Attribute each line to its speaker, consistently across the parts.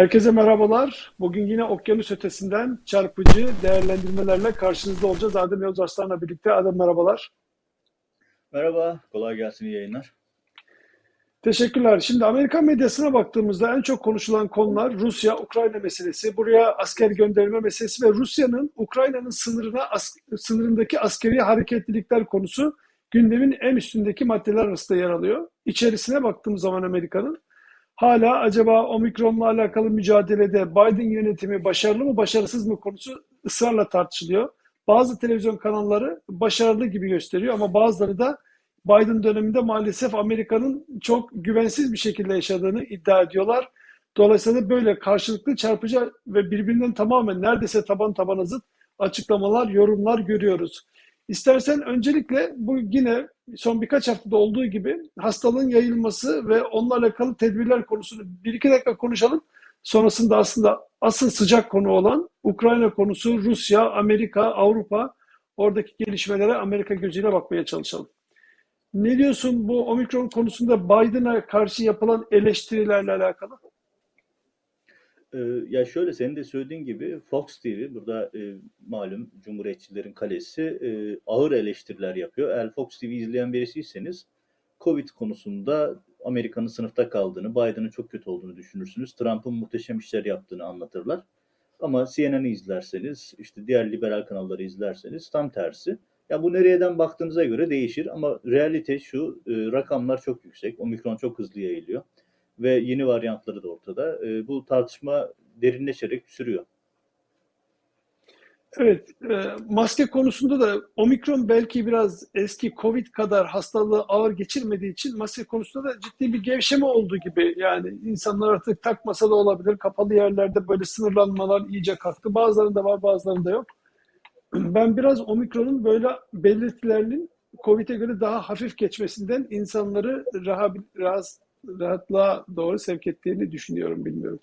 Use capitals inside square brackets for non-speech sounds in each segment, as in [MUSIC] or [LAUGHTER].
Speaker 1: Herkese merhabalar. Bugün yine okyanus ötesinden çarpıcı değerlendirmelerle karşınızda olacağız. Adem Yavuz Arslan'la birlikte. Adem merhabalar.
Speaker 2: Merhaba, kolay gelsin iyi yayınlar.
Speaker 1: Teşekkürler. Şimdi Amerikan medyasına baktığımızda en çok konuşulan konular Rusya-Ukrayna meselesi. Buraya asker gönderme meselesi ve Rusya'nın Ukrayna'nın sınırına as sınırındaki askeri hareketlilikler konusu gündemin en üstündeki maddeler arasında yer alıyor. İçerisine baktığımız zaman Amerika'nın hala acaba omikronla alakalı mücadelede Biden yönetimi başarılı mı başarısız mı konusu ısrarla tartışılıyor. Bazı televizyon kanalları başarılı gibi gösteriyor ama bazıları da Biden döneminde maalesef Amerika'nın çok güvensiz bir şekilde yaşadığını iddia ediyorlar. Dolayısıyla böyle karşılıklı çarpıcı ve birbirinden tamamen neredeyse taban tabana zıt açıklamalar, yorumlar görüyoruz. İstersen öncelikle bu yine son birkaç haftada olduğu gibi hastalığın yayılması ve onunla alakalı tedbirler konusunu bir iki dakika konuşalım. Sonrasında aslında asıl sıcak konu olan Ukrayna konusu, Rusya, Amerika, Avrupa oradaki gelişmelere Amerika gözüyle bakmaya çalışalım. Ne diyorsun bu omikron konusunda Biden'a karşı yapılan eleştirilerle alakalı?
Speaker 2: Ee, ya şöyle senin de söylediğin gibi Fox TV burada e, malum Cumhuriyetçilerin kalesi e, ağır eleştiriler yapıyor. Eğer Fox TV izleyen birisiyseniz Covid konusunda Amerika'nın sınıfta kaldığını, Biden'ın çok kötü olduğunu düşünürsünüz. Trump'ın muhteşem işler yaptığını anlatırlar. Ama CNN'i izlerseniz, işte diğer liberal kanalları izlerseniz tam tersi. Ya bu nereden baktığınıza göre değişir ama realite şu, e, rakamlar çok yüksek, omikron çok hızlı yayılıyor ve yeni varyantları da ortada. E, bu tartışma derinleşerek sürüyor.
Speaker 1: Evet, e, maske konusunda da omikron belki biraz eski Covid kadar hastalığı ağır geçirmediği için maske konusunda da ciddi bir gevşeme olduğu gibi. Yani insanlar artık takmasa da olabilir. Kapalı yerlerde böyle sınırlanmalar iyice kalktı. Bazılarında var, bazılarında yok. [CLEARS THROAT] Ben biraz omikronun böyle belirtilerinin Covid'e göre daha hafif geçmesinden insanları rahat, rahat, rahatlığa doğru sevk ettiğini düşünüyorum, bilmiyorum.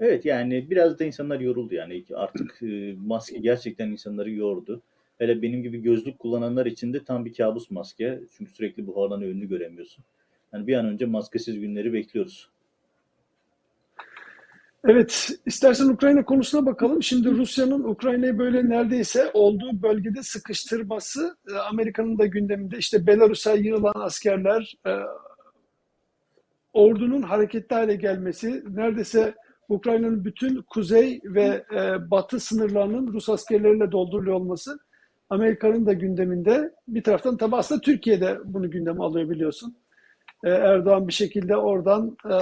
Speaker 2: Evet yani biraz da insanlar yoruldu yani artık e, maske gerçekten insanları yordu. Hele benim gibi gözlük kullananlar için de tam bir kabus maske. Çünkü sürekli buhardan önünü göremiyorsun. Yani bir an önce maskesiz günleri bekliyoruz.
Speaker 1: Evet, istersen Ukrayna konusuna bakalım. Şimdi Rusya'nın Ukrayna'yı böyle neredeyse olduğu bölgede sıkıştırması e, Amerika'nın da gündeminde. İşte Belarus'a yığılan askerler, e, ordunun hareketli hale gelmesi, neredeyse Ukrayna'nın bütün kuzey ve e, batı sınırlarının Rus askerleriyle dolduruluyor olması Amerika'nın da gündeminde. Bir taraftan tabi aslında Türkiye'de bunu gündeme alıyor biliyorsun. E, Erdoğan bir şekilde oradan e,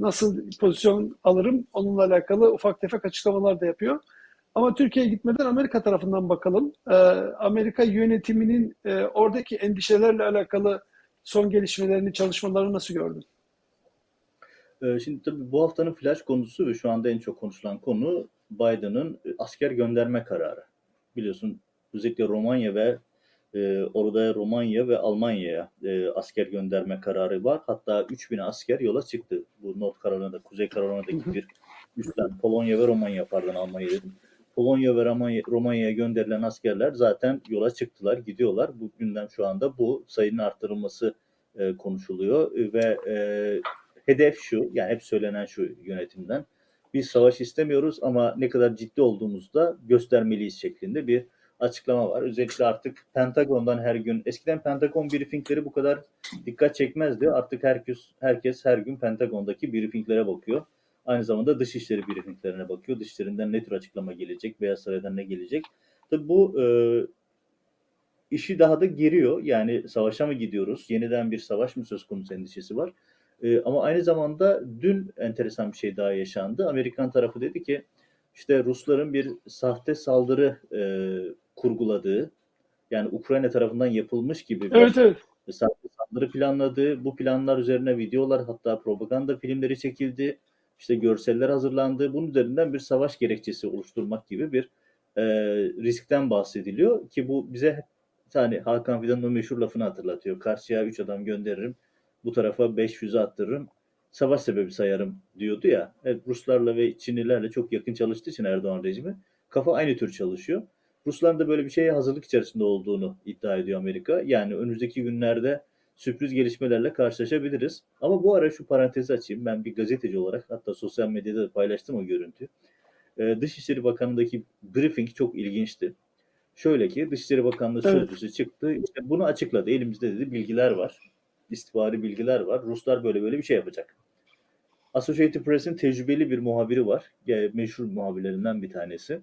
Speaker 1: nasıl pozisyon alırım onunla alakalı ufak tefek açıklamalar da yapıyor. Ama Türkiye'ye gitmeden Amerika tarafından bakalım. E, Amerika yönetiminin e, oradaki endişelerle alakalı son gelişmelerini, çalışmalarını nasıl gördün?
Speaker 2: Ee, şimdi tabii bu haftanın flash konusu ve şu anda en çok konuşulan konu Biden'ın e, asker gönderme kararı. Biliyorsun özellikle Romanya ve e, orada Romanya ve Almanya'ya e, asker gönderme kararı var. Hatta 3000 asker yola çıktı. Bu North Carolina'da, Kuzey Carolina'daki bir üstten Polonya ve Romanya pardon Almanya dedim. Polonya ve Romanya, Romanya'ya gönderilen askerler zaten yola çıktılar, gidiyorlar. Bu gündem şu anda bu sayının arttırılması e, konuşuluyor ve e, hedef şu, yani hep söylenen şu yönetimden. Biz savaş istemiyoruz ama ne kadar ciddi olduğumuzda göstermeliyiz şeklinde bir açıklama var. Özellikle artık Pentagon'dan her gün, eskiden Pentagon briefingleri bu kadar dikkat çekmezdi. Artık herkes herkes her gün Pentagon'daki briefinglere bakıyor. Aynı zamanda dışişleri briefinglerine bakıyor. Dışişlerinden ne tür açıklama gelecek, Beyaz Saray'dan ne gelecek. Tabii bu e, işi daha da geriyor. Yani savaşa mı gidiyoruz? Yeniden bir savaş mı söz konusu endişesi var. E, ama aynı zamanda dün enteresan bir şey daha yaşandı. Amerikan tarafı dedi ki işte Rusların bir sahte saldırı e, kurguladığı yani Ukrayna tarafından yapılmış gibi bir
Speaker 1: evet, evet.
Speaker 2: sahte saldırı planladığı, bu planlar üzerine videolar hatta propaganda filmleri çekildi, işte görseller hazırlandı. Bunun üzerinden bir savaş gerekçesi oluşturmak gibi bir e, riskten bahsediliyor ki bu bize hani Hakan Fidan'ın meşhur lafını hatırlatıyor. Karşıya 3 adam gönderirim, bu tarafa 5 füze attırırım, savaş sebebi sayarım diyordu ya. Evet, Ruslarla ve Çinlilerle çok yakın çalıştığı için Erdoğan rejimi kafa aynı tür çalışıyor. Rusların da böyle bir şeye hazırlık içerisinde olduğunu iddia ediyor Amerika. Yani önümüzdeki günlerde sürpriz gelişmelerle karşılaşabiliriz. Ama bu ara şu parantezi açayım. Ben bir gazeteci olarak hatta sosyal medyada da paylaştım o görüntüyü. Ee, Dışişleri Bakanı'ndaki briefing çok ilginçti. Şöyle ki Dışişleri Bakanlığı
Speaker 1: Evet.
Speaker 2: sözcüsü çıktı. İşte bunu açıkladı. Elimizde dedi bilgiler var. İstihbari bilgiler var. Ruslar böyle böyle bir şey yapacak. Associated Press'in tecrübeli bir muhabiri var. Meşhur muhabirlerinden bir tanesi.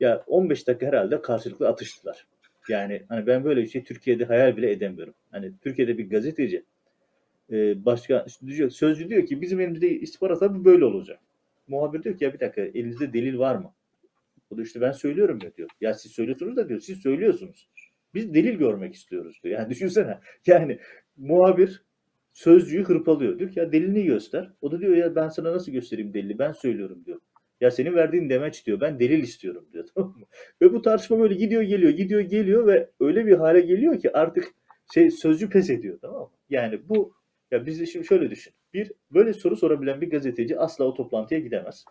Speaker 2: Ya 15 dakika herhalde karşılıklı atıştılar. Yani hani ben böyle bir şey Türkiye'de hayal bile edemiyorum. Hani Türkiye'de bir gazeteci e, başka diyor, sözcü diyor ki bizim elimizde istihbarat bu böyle olacak. Muhabir diyor ki ya bir dakika elinizde delil var mı? O da işte ben söylüyorum ya diyor. Ya siz söylüyorsunuz da diyor siz söylüyorsunuz. Biz delil görmek istiyoruz diyor. Yani düşünsene. Yani muhabir sözcüyü hırpalıyor. Diyor ki ya delilini göster. O da diyor ya ben sana nasıl göstereyim delili ben söylüyorum diyor. Ya senin verdiğin demeç diyor. Ben delil istiyorum diyor. [LAUGHS] Tamam mı? Ve bu tartışma böyle gidiyor geliyor gidiyor geliyor ve öyle bir hale geliyor ki artık şey sözcü pes ediyor tamam mı? Yani bu ya biz de şimdi şöyle düşün. Bir böyle soru sorabilen bir gazeteci asla o toplantıya gidemez.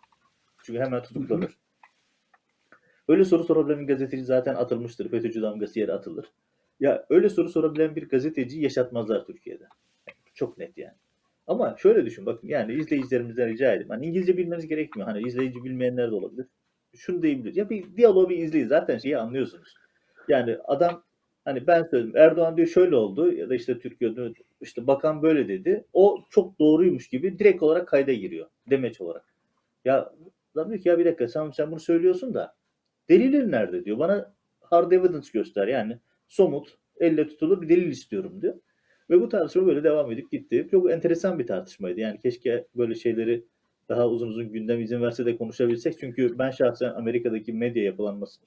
Speaker 2: Çünkü hemen tutuklanır. Öyle soru sorabilen bir gazeteci zaten atılmıştır. FETÖ'cü damgası yere atılır. Ya öyle soru sorabilen bir gazeteci yaşatmazlar Türkiye'de. Çok net yani. Ama şöyle düşün bakın yani izleyicilerimizden rica edeyim. Hani İngilizce bilmeniz gerekmiyor. Hani izleyici bilmeyenler de olabilir. Şunu diyebilir. Ya bir diyaloğu bir izleyin. Zaten şeyi anlıyorsunuz. Yani adam hani ben söyledim Erdoğan diyor şöyle oldu ya da işte Türkiye'de işte bakan böyle dedi. O çok doğruymuş gibi direkt olarak kayda giriyor. Demeç olarak. Ya adam diyor ki ya bir dakika sen, sen bunu söylüyorsun da delilin nerede diyor. Bana hard evidence göster yani somut elle tutulur bir delil istiyorum diyor. Ve bu tartışma böyle devam edip gitti. Çok enteresan bir tartışmaydı. Yani keşke böyle şeyleri daha uzun uzun gündem izin verse de konuşabilsek. Çünkü ben şahsen Amerika'daki medya yapılanması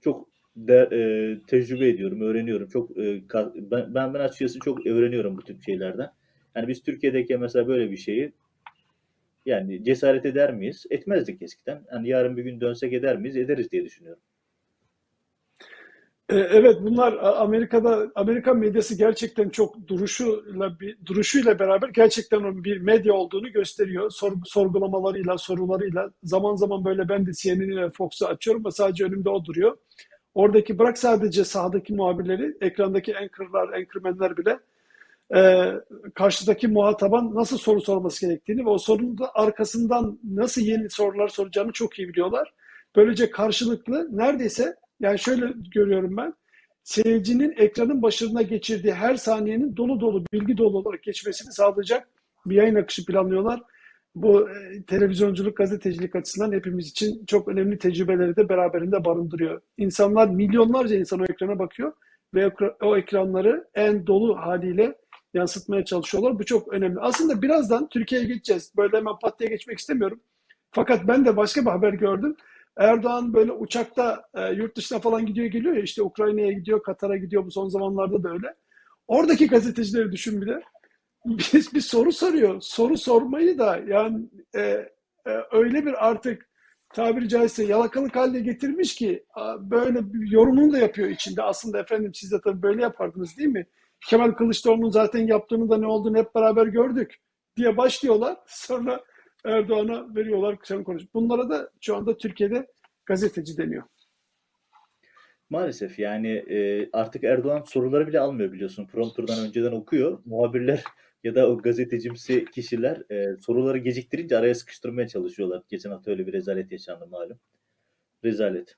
Speaker 2: çok de, e, tecrübe ediyorum, öğreniyorum. Çok e, ka- ben, ben açıkçası çok öğreniyorum bu tip şeylerden. Yani biz Türkiye'deki mesela böyle bir şeyi yani cesaret eder miyiz? Etmezdik eskiden. Yani yarın bir gün dönsek eder miyiz? Ederiz diye düşünüyorum.
Speaker 1: E, Evet bunlar Amerika'da Amerikan medyası gerçekten çok duruşuyla bir duruşuyla beraber gerçekten bir medya olduğunu gösteriyor. Sor- sorgulamalarıyla, sorularıyla. Zaman zaman böyle ben de CNN'i ve Fox'u açıyorum ve sadece önümde o duruyor. Oradaki bırak sadece sahadaki muhabirleri, ekrandaki anchorlar, anchormenler bile e, karşıdaki muhataban nasıl soru sorması gerektiğini ve o sorunun da arkasından nasıl yeni sorular soracağını çok iyi biliyorlar. Böylece karşılıklı neredeyse yani şöyle görüyorum ben seyircinin ekranın başına geçirdiği her saniyenin dolu dolu bilgi dolu olarak geçmesini sağlayacak bir yayın akışı planlıyorlar. Bu e, televizyonculuk, gazetecilik açısından hepimiz için çok önemli tecrübeleri de beraberinde barındırıyor. İnsanlar, milyonlarca insan o ekrana bakıyor ve o ekranları en dolu haliyle yansıtmaya çalışıyorlar. Bu çok önemli. Aslında birazdan Türkiye'ye geçeceğiz. Böyle hemen pat diye geçmek istemiyorum. Fakat ben de başka bir haber gördüm. Erdoğan böyle uçakta e, yurt dışına falan gidiyor geliyor ya işte Ukrayna'ya gidiyor, Katar'a gidiyor bu son zamanlarda da öyle. Oradaki gazetecileri düşün bir de. Bir, soru soruyor. Soru sormayı da yani e, e, öyle bir artık tabiri caizse yalakalık haline getirmiş ki böyle bir yorumunu da yapıyor içinde. Aslında efendim siz de tabii böyle yapardınız değil mi? Kemal Kılıçdaroğlu'nun zaten yaptığını da ne olduğunu hep beraber gördük diye başlıyorlar. [LAUGHS] Sonra Erdoğan'a veriyorlar sen konuş. Bunlara da şu anda Türkiye'de gazeteci deniyor.
Speaker 2: Maalesef yani e, artık Erdoğan soruları bile almıyor biliyorsun. Prompter'dan önceden okuyor. Muhabirler [LAUGHS] ya da o gazetecimsi kişiler e, soruları geciktirince araya sıkıştırmaya çalışıyorlar. Geçen hafta öyle bir rezalet yaşandı malum. Rezalet.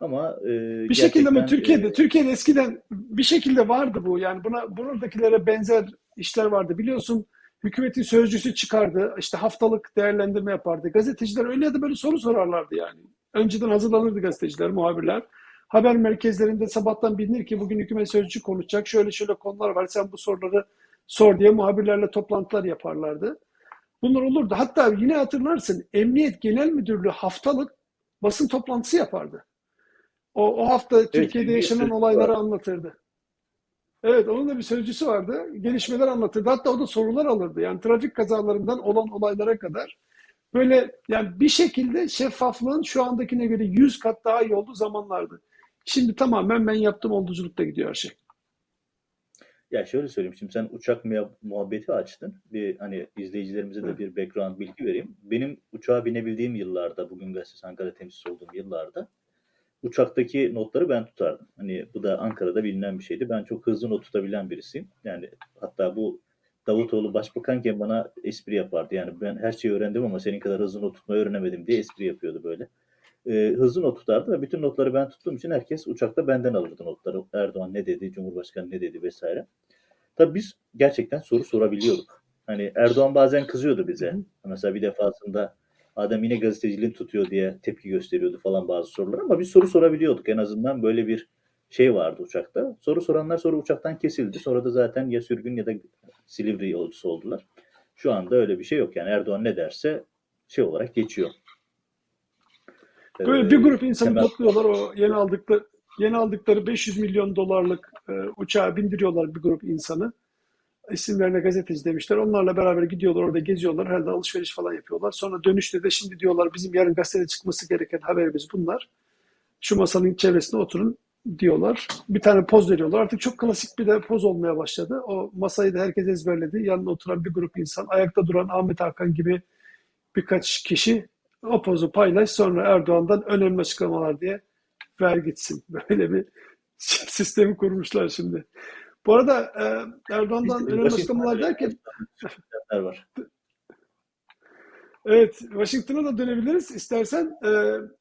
Speaker 2: Ama e,
Speaker 1: Bir şekilde ama
Speaker 2: gerçekten,
Speaker 1: Türkiye'de
Speaker 2: e,
Speaker 1: Türkiye'de eskiden bir şekilde vardı bu. Yani buna buradakilere benzer işler vardı. Biliyorsun hükümetin sözcüsü çıkardı. işte haftalık değerlendirme yapardı. Gazeteciler öyle ya da böyle soru sorarlardı yani. Önceden hazırlanırdı gazeteciler, muhabirler. Haber merkezlerinde sabahtan bilinir ki bugün hükümet sözcüsü konuşacak. Şöyle şöyle konular var. Sen bu soruları sor diye muhabirlerle toplantılar yaparlardı. Bunlar olurdu. Hatta yine hatırlarsın Emniyet Genel Müdürlüğü haftalık basın toplantısı yapardı. O, o hafta Türkiye'de yaşanan olayları
Speaker 2: var.
Speaker 1: anlatırdı. Evet, onun da bir sözcüsü vardı. Gelişmeler anlatırdı. Hatta o da sorular alırdı. Yani trafik kazalarından olan olaylara kadar. Böyle yani bir şekilde şeffaflığın şu andakine göre 100 kat daha iyi olduğu zamanlardı. Şimdi tamamen ben yaptığım olduculukta gidiyor her şey.
Speaker 2: Ya şöyle söyleyeyim şimdi sen uçak muha- muhabbeti açtın. Bir hani izleyicilerimize de bir background bilgi vereyim. Benim uçağa binebildiğim yıllarda, bugün Gazetesi Ankara temsilcisi olduğum yıllarda uçaktaki notları ben tutardım. Hani bu da Ankara'da bilinen bir şeydi. Ben çok hızlı not tutabilen birisiyim. Yani hatta bu Davutoğlu başbakanken bana espri yapardı. Yani ben her şeyi öğrendim ama senin kadar hızlı not tutmayı öğrenemedim diye espri yapıyordu böyle. Ee, hızlı not tutardı ve bütün notları ben tuttuğum için herkes uçakta benden alırdı notları. Erdoğan ne dedi, Cumhurbaşkanı ne dedi vesaire. Tabii biz gerçekten soru sorabiliyorduk. Hani Erdoğan bazen kızıyordu bize. Mesela bir defasında adam yine gazeteciliğini tutuyor diye tepki gösteriyordu falan bazı sorular ama biz soru sorabiliyorduk. En azından böyle bir şey vardı uçakta. Soru soranlar sonra uçaktan kesildi. Sonra da zaten ya sürgün ya da Silivri yolcusu oldular. Şu anda öyle bir şey yok. Yani Erdoğan ne derse şey olarak geçiyor.
Speaker 1: Böyle
Speaker 2: Ee,
Speaker 1: bir grup insanı
Speaker 2: temel-
Speaker 1: topluyorlar o yeni aldıkları yeni aldıkları 500 milyon dolarlık e, uçağa bindiriyorlar bir grup insanı. İsimlerine gazeteci demişler. Onlarla beraber gidiyorlar orada geziyorlar. Herhalde alışveriş falan yapıyorlar. Sonra dönüşte de şimdi diyorlar bizim yarın gazetede çıkması gereken haberimiz bunlar. Şu masanın çevresine oturun diyorlar. Bir tane poz veriyorlar. Artık çok klasik bir de poz olmaya başladı. O masayı da herkes ezberledi. Yanında oturan bir grup insan, ayakta duran Ahmet Hakan gibi birkaç kişi o pozu paylaş sonra Erdoğan'dan önemli açıklamalar diye ver gitsin. [LAUGHS] Böyle bir sistemi kurmuşlar şimdi. Bu arada e, Erdoğan'dan önemli açıklamalar derken
Speaker 2: var.
Speaker 1: evet Washington'a da dönebiliriz. İstersen e,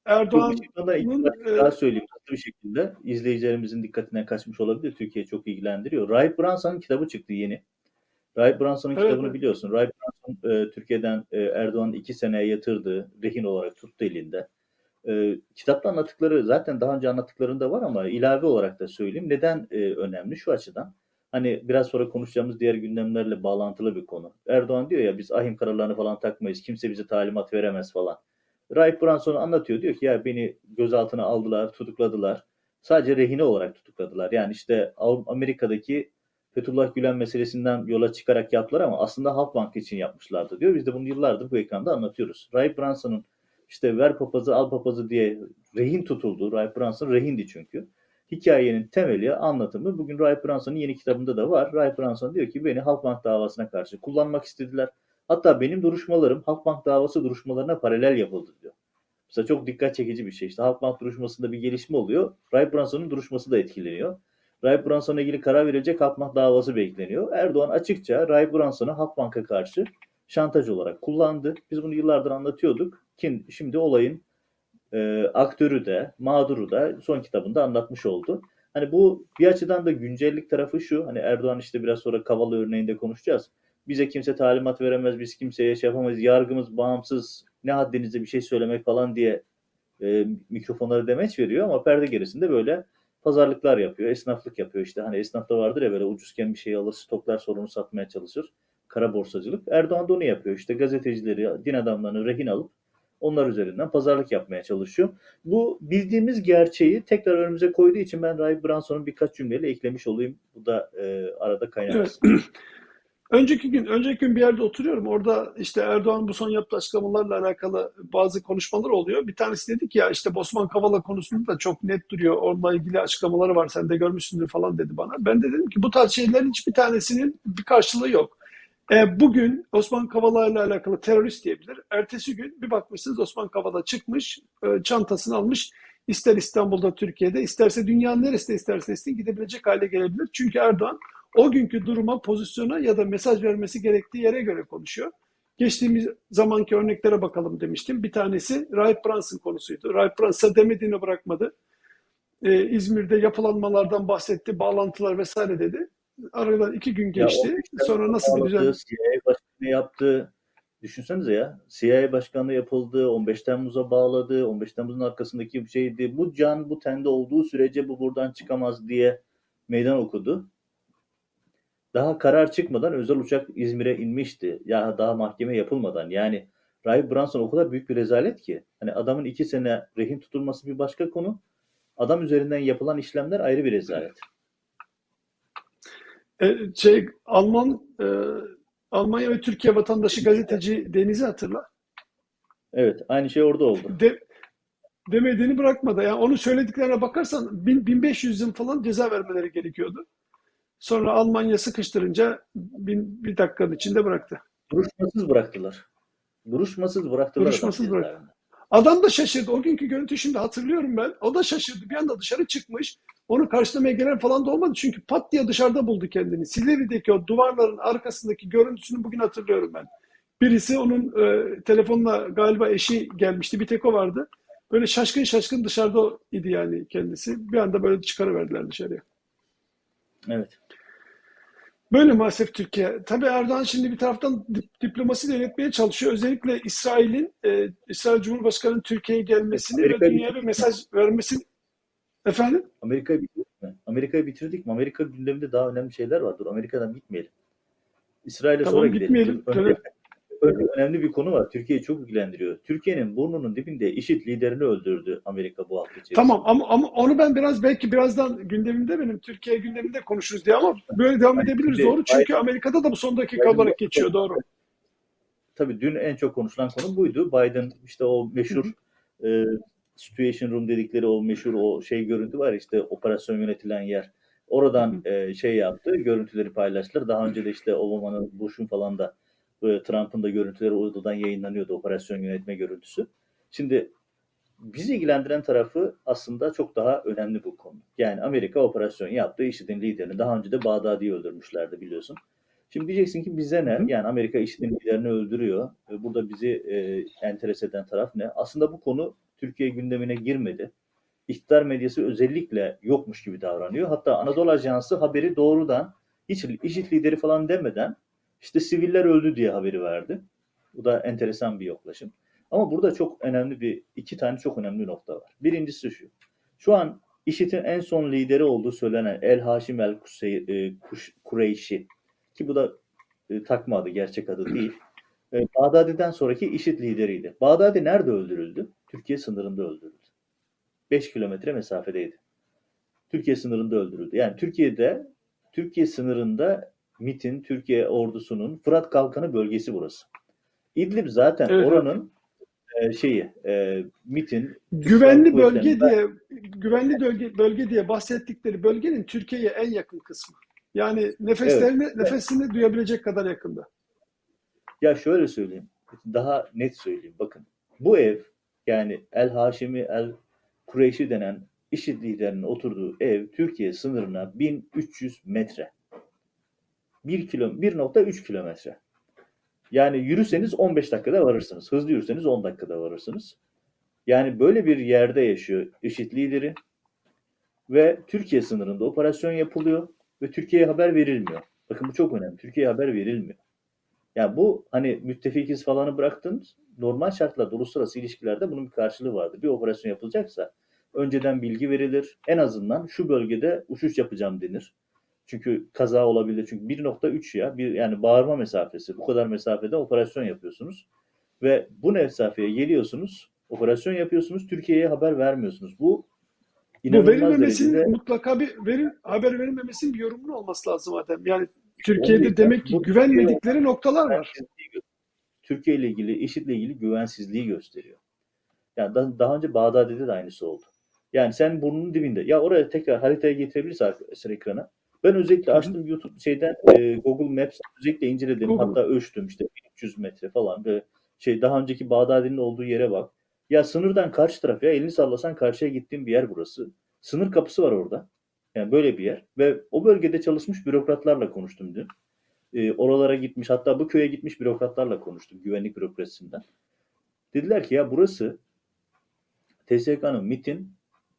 Speaker 1: Erdoğan'ın e,
Speaker 2: daha söyleyeyim hızlı bir şekilde. izleyicilerimizin dikkatinden kaçmış olabilir. Türkiye çok ilgilendiriyor. Rahip Branson'un kitabı çıktı yeni. Rahip Branson'un
Speaker 1: Evet,
Speaker 2: kitabını biliyorsun. Rahip Branson e, Türkiye'den e, Erdoğan'ın iki seneye yatırdığı rehin olarak tuttu elinde. E, kitapta anlattıkları zaten daha önce anlattıklarında var ama ilave olarak da söyleyeyim. Neden e, önemli? Şu açıdan. Hani biraz sonra konuşacağımız diğer gündemlerle bağlantılı bir konu. Erdoğan diyor ya biz ahim kararlarını falan takmayız. Kimse bize talimat veremez falan. Rahip Branson anlatıyor. Diyor ki ya beni gözaltına aldılar, tutukladılar. Sadece rehine olarak tutukladılar. Yani işte Amerika'daki Fethullah Gülen meselesinden yola çıkarak yaptılar ama aslında Halkbank için yapmışlardı diyor. Biz de bunu yıllardır bu ekranda anlatıyoruz. Rahip Branson'un işte ver papazı al papazı diye rehin tutuldu. Rahip Branson rehindi çünkü. Hikayenin temeli, anlatımı bugün Rahip Branson'un yeni kitabında da var. Rahip Branson diyor ki beni Halkbank davasına karşı kullanmak istediler. Hatta benim duruşmalarım Halkbank davası duruşmalarına paralel yapıldı diyor. Mesela çok dikkat çekici bir şey. İşte Halkbank duruşmasında bir gelişme oluyor. Rahip Branson'un duruşması da etkileniyor. Rahip Branson'la ilgili karar verecek Halkbank davası bekleniyor. Erdoğan açıkça Rahip Branson'u Halkbank'a karşı şantaj olarak kullandı. Biz bunu yıllardır anlatıyorduk. Kim şimdi olayın e, aktörü de, mağduru da son kitabında anlatmış oldu. Hani bu bir açıdan da güncellik tarafı şu. Hani Erdoğan işte biraz sonra Kavala örneğinde konuşacağız. Bize kimse talimat veremez, biz kimseye şey yapamayız, yargımız bağımsız, ne haddinize bir şey söylemek falan diye e, mikrofonları demeç veriyor ama perde gerisinde böyle pazarlıklar yapıyor, esnaflık yapıyor işte. Hani esnafta vardır ya böyle ucuzken bir şey alır, stoklar sorunu satmaya çalışır. Kara borsacılık. Erdoğan da onu yapıyor. İşte gazetecileri, din adamlarını rehin alıp onlar üzerinden pazarlık yapmaya çalışıyor. Bu bildiğimiz gerçeği tekrar önümüze koyduğu için ben Rahip Branson'un birkaç cümleyle eklemiş olayım. Bu da e, arada kaynamasın.
Speaker 1: Evet. [CLEARS THROAT] Önceki gün, önceki gün bir yerde oturuyorum. Orada işte Erdoğan bu son yaptığı açıklamalarla alakalı bazı konuşmalar oluyor. Bir tanesi dedi ki ya işte Osman Kavala konusunda da çok net duruyor. Onunla ilgili açıklamaları var. Sen de görmüşsündür falan dedi bana. Ben de dedim ki bu tarz şeylerin hiçbir tanesinin bir karşılığı yok. E, bugün Osman Kavala ile alakalı terörist diyebilir. Ertesi gün bir bakmışsınız Osman Kavala çıkmış, e, çantasını almış. İster İstanbul'da, Türkiye'de, isterse dünyanın neresinde isterse istesin gidebilecek hale gelebilir. Çünkü Erdoğan o günkü duruma, pozisyona ya da mesaj vermesi gerektiği yere göre konuşuyor. Geçtiğimiz zamanki örneklere bakalım demiştim. Bir tanesi Rahip Brunson konusuydu. Rahip Brunson demediğini bırakmadı. Ee, İzmir'de yapılanmalardan bahsetti, bağlantılar vesaire dedi. Aradan iki gün
Speaker 2: Ya
Speaker 1: geçti.
Speaker 2: 15
Speaker 1: Sonra nasıl
Speaker 2: Temmuz'da
Speaker 1: gideceğim?
Speaker 2: CIA başkanı yaptı. Düşünsenize ya. CIA başkanlığı yapıldı. 15 Temmuz'a bağladı. 15 Temmuz'un arkasındaki bir şeydi. Bu can bu tende olduğu sürece bu buradan çıkamaz diye meydan okudu. Daha karar çıkmadan özel uçak İzmir'e inmişti. Ya daha mahkeme yapılmadan. Yani Rahip Branson o kadar büyük bir rezalet ki. Hani adamın iki sene rehin tutulması bir başka konu. Adam üzerinden yapılan işlemler ayrı bir rezalet.
Speaker 1: Ee, şey Alman e, Almanya ve Türkiye vatandaşı gazeteci Deniz'i hatırla.
Speaker 2: Evet, aynı şey orada oldu.
Speaker 1: De, demediğini bırakmadı. Yani onun söylediklerine bakarsan bin- 1500 yıl falan ceza vermeleri gerekiyordu. Sonra Almanya sıkıştırınca bin, bir dakikanın içinde bıraktı.
Speaker 2: Duruşmasız bıraktılar. Duruşmasız bıraktılar.
Speaker 1: Duruşmasız bıraktı. Adam da şaşırdı. O günkü görüntü şimdi hatırlıyorum ben. O da şaşırdı. Bir anda dışarı çıkmış. Onu karşılamaya gelen falan da olmadı. Çünkü pat diye dışarıda buldu kendini. Silivri'deki o duvarların arkasındaki görüntüsünü bugün hatırlıyorum ben. Birisi onun e, telefonla galiba eşi gelmişti. Bir tek o vardı. Böyle şaşkın şaşkın dışarıda idi yani kendisi. Bir anda böyle çıkarıverdiler dışarıya.
Speaker 2: Evet.
Speaker 1: Böyle maalesef Türkiye. Tabii Erdoğan şimdi bir taraftan dip- diplomasi de yönetmeye çalışıyor. Özellikle İsrail'in, e, İsrail Cumhurbaşkanı'nın Türkiye'ye gelmesini ve dünyaya bir mesaj vermesini... Efendim?
Speaker 2: Amerika'yı bitirdik mi? Amerika'yı bitirdik mi? Amerika gündeminde daha önemli şeyler var. Dur Amerika'dan gitmeyelim. İsrail'e
Speaker 1: Tamam,
Speaker 2: sonra gidelim. Önce- önce önemli bir konu var. Türkiye'yi çok ilgilendiriyor. Türkiye'nin burnunun dibinde IŞİD liderini öldürdü Amerika bu hafta içerisinde.
Speaker 1: Tamam ama, ama onu ben biraz belki birazdan gündemimde benim Türkiye gündeminde konuşuruz diye ama böyle devam edebiliriz.
Speaker 2: Şimdi
Speaker 1: Doğru çünkü
Speaker 2: Biden-
Speaker 1: Amerika'da da bu son dakika
Speaker 2: Biden-
Speaker 1: olarak geçiyor. Doğru.
Speaker 2: Tabii dün en çok konuşulan konu buydu. Biden işte o meşhur e, situation room dedikleri o meşhur o şey görüntü var işte operasyon yönetilen yer. Oradan e, şey yaptı, görüntüleri paylaştılar. Daha önce de işte Obama'nın, Bush'un falan da e, Trump'ın da görüntüleri oradan yayınlanıyordu operasyon yönetme görüntüsü. Şimdi bizi ilgilendiren tarafı aslında çok daha önemli bu konu. Yani Amerika operasyon yaptı. IŞİD'in liderini daha önce de Bağdadi'yi öldürmüşlerdi biliyorsun. Şimdi diyeceksin ki bize ne? Yani Amerika IŞİD'in liderini öldürüyor. Burada bizi e, enteres eden taraf ne? Aslında bu konu Türkiye gündemine girmedi. İktidar medyası özellikle yokmuş gibi davranıyor. Hatta Anadolu Ajansı haberi doğrudan hiç IŞİD lideri falan demeden işte siviller öldü diye haberi verdi. Bu da enteresan bir yaklaşım. Ama burada çok önemli bir, iki tane çok önemli nokta var. Birincisi şu. Şu an IŞİD'in en son lideri olduğu söylenen El Haşim El Kusey- e, Kureyşi ki bu da e, takma adı, gerçek adı değil. E, Bağdadi'den sonraki IŞİD lideriydi. Bağdadi nerede öldürüldü? Türkiye sınırında öldürüldü. 5 kilometre mesafedeydi. Türkiye sınırında öldürüldü. Yani Türkiye'de, Türkiye sınırında MIT'in, Türkiye ordusunun Fırat Kalkanı bölgesi burası. İdlib zaten
Speaker 1: Evet, evet.
Speaker 2: oranın e, şeyi, e, MIT'in
Speaker 1: Güvenli bölge diye güvenli bölge bölge diye bahsettikleri bölgenin Türkiye'ye en yakın kısmı. Yani nefeslerini nefesini duyabilecek kadar yakında.
Speaker 2: Ya şöyle söyleyeyim. Daha net söyleyeyim. Bakın. Bu ev yani El Haşimi El Kureyşi denen IŞİD liderinin oturduğu ev Türkiye sınırına 1300 metre. 1 kilo 1.3 kilometre. Yani yürüseniz 15 dakikada varırsınız. Hızlı yürüseniz 10 dakikada varırsınız. Yani böyle bir yerde yaşıyor IŞİD lideri ve Türkiye sınırında operasyon yapılıyor ve Türkiye'ye haber verilmiyor. Bakın bu çok önemli. Türkiye'ye haber verilmiyor. Ya bu hani müttefikiz falanı bıraktınız. Normal şartlarda uluslararası ilişkilerde bunun bir karşılığı vardır. Bir operasyon yapılacaksa önceden bilgi verilir. En azından şu bölgede uçuş yapacağım denir. Çünkü kaza olabilir. Çünkü 1.3 ya bir yani bağırma mesafesi. Bu kadar mesafede operasyon yapıyorsunuz. Ve bu mesafeye geliyorsunuz. Operasyon yapıyorsunuz. Türkiye'ye haber vermiyorsunuz. Bu
Speaker 1: Bu verilmemesinin
Speaker 2: derecede
Speaker 1: mutlaka bir verin haber verilmemesinin bir yorumunun olması lazım zaten. Yani Türkiye'de demek ki güvenmedikleri noktalar var.
Speaker 2: Türkiye ile ilgili, IŞİD ile ilgili güvensizliği gösteriyor. Yani daha, daha önce Bağdadi'de de aynısı oldu. Yani sen burnunun dibinde. Ya oraya tekrar haritaya getirebilirsin arkadaşlar ekrana. Ben özellikle açtım YouTube şeyden e, Google Maps özellikle inceledim.
Speaker 1: Google.
Speaker 2: Hatta ölçtüm işte 1300 metre falan ve şey daha önceki Bağdadi'nin olduğu yere bak. Ya sınırdan karşı taraf ya elini sallasan karşıya gittiğin bir yer burası. Sınır kapısı var orada. Yani böyle bir yer. Ve o bölgede çalışmış bürokratlarla konuştum dün. E, oralara gitmiş hatta bu köye gitmiş bürokratlarla konuştum güvenlik bürokrasisinden. Dediler ki ya burası TSK'nın MIT'in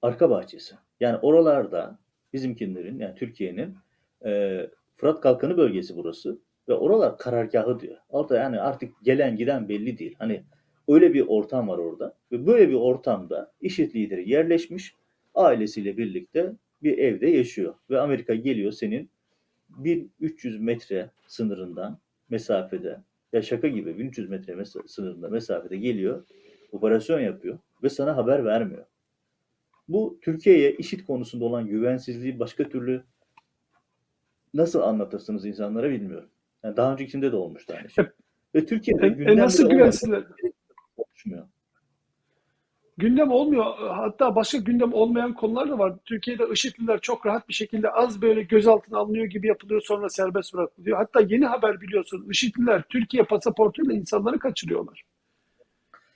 Speaker 2: arka bahçesi. Yani oralarda bizimkinlerin yani Türkiye'nin e, Fırat Kalkanı bölgesi burası ve oralar karargahı diyor. Orada yani artık gelen giden belli değil. Hani öyle bir ortam var orada ve böyle bir ortamda IŞİD lideri yerleşmiş ailesiyle birlikte bir evde yaşıyor ve Amerika geliyor senin 1300 metre sınırından mesafede ya şaka gibi 1300 metre mes- sınırında mesafede geliyor operasyon yapıyor ve sana haber vermiyor. Bu Türkiye'ye IŞİD konusunda olan güvensizliği başka türlü nasıl anlatırsınız insanlara bilmiyorum. Yani daha öncekinde de olmuştu aynı şey. Ve Türkiye'de
Speaker 1: E, e, nasıl güvensizler?
Speaker 2: konuşmuyor.
Speaker 1: Gündem olmuyor. Hatta başka gündem olmayan konular da var. Türkiye'de IŞİD'liler çok rahat bir şekilde az böyle gözaltına alınıyor gibi yapılıyor sonra serbest bırakılıyor. Hatta yeni haber biliyorsun IŞİD'liler Türkiye pasaportuyla insanları kaçırıyorlar.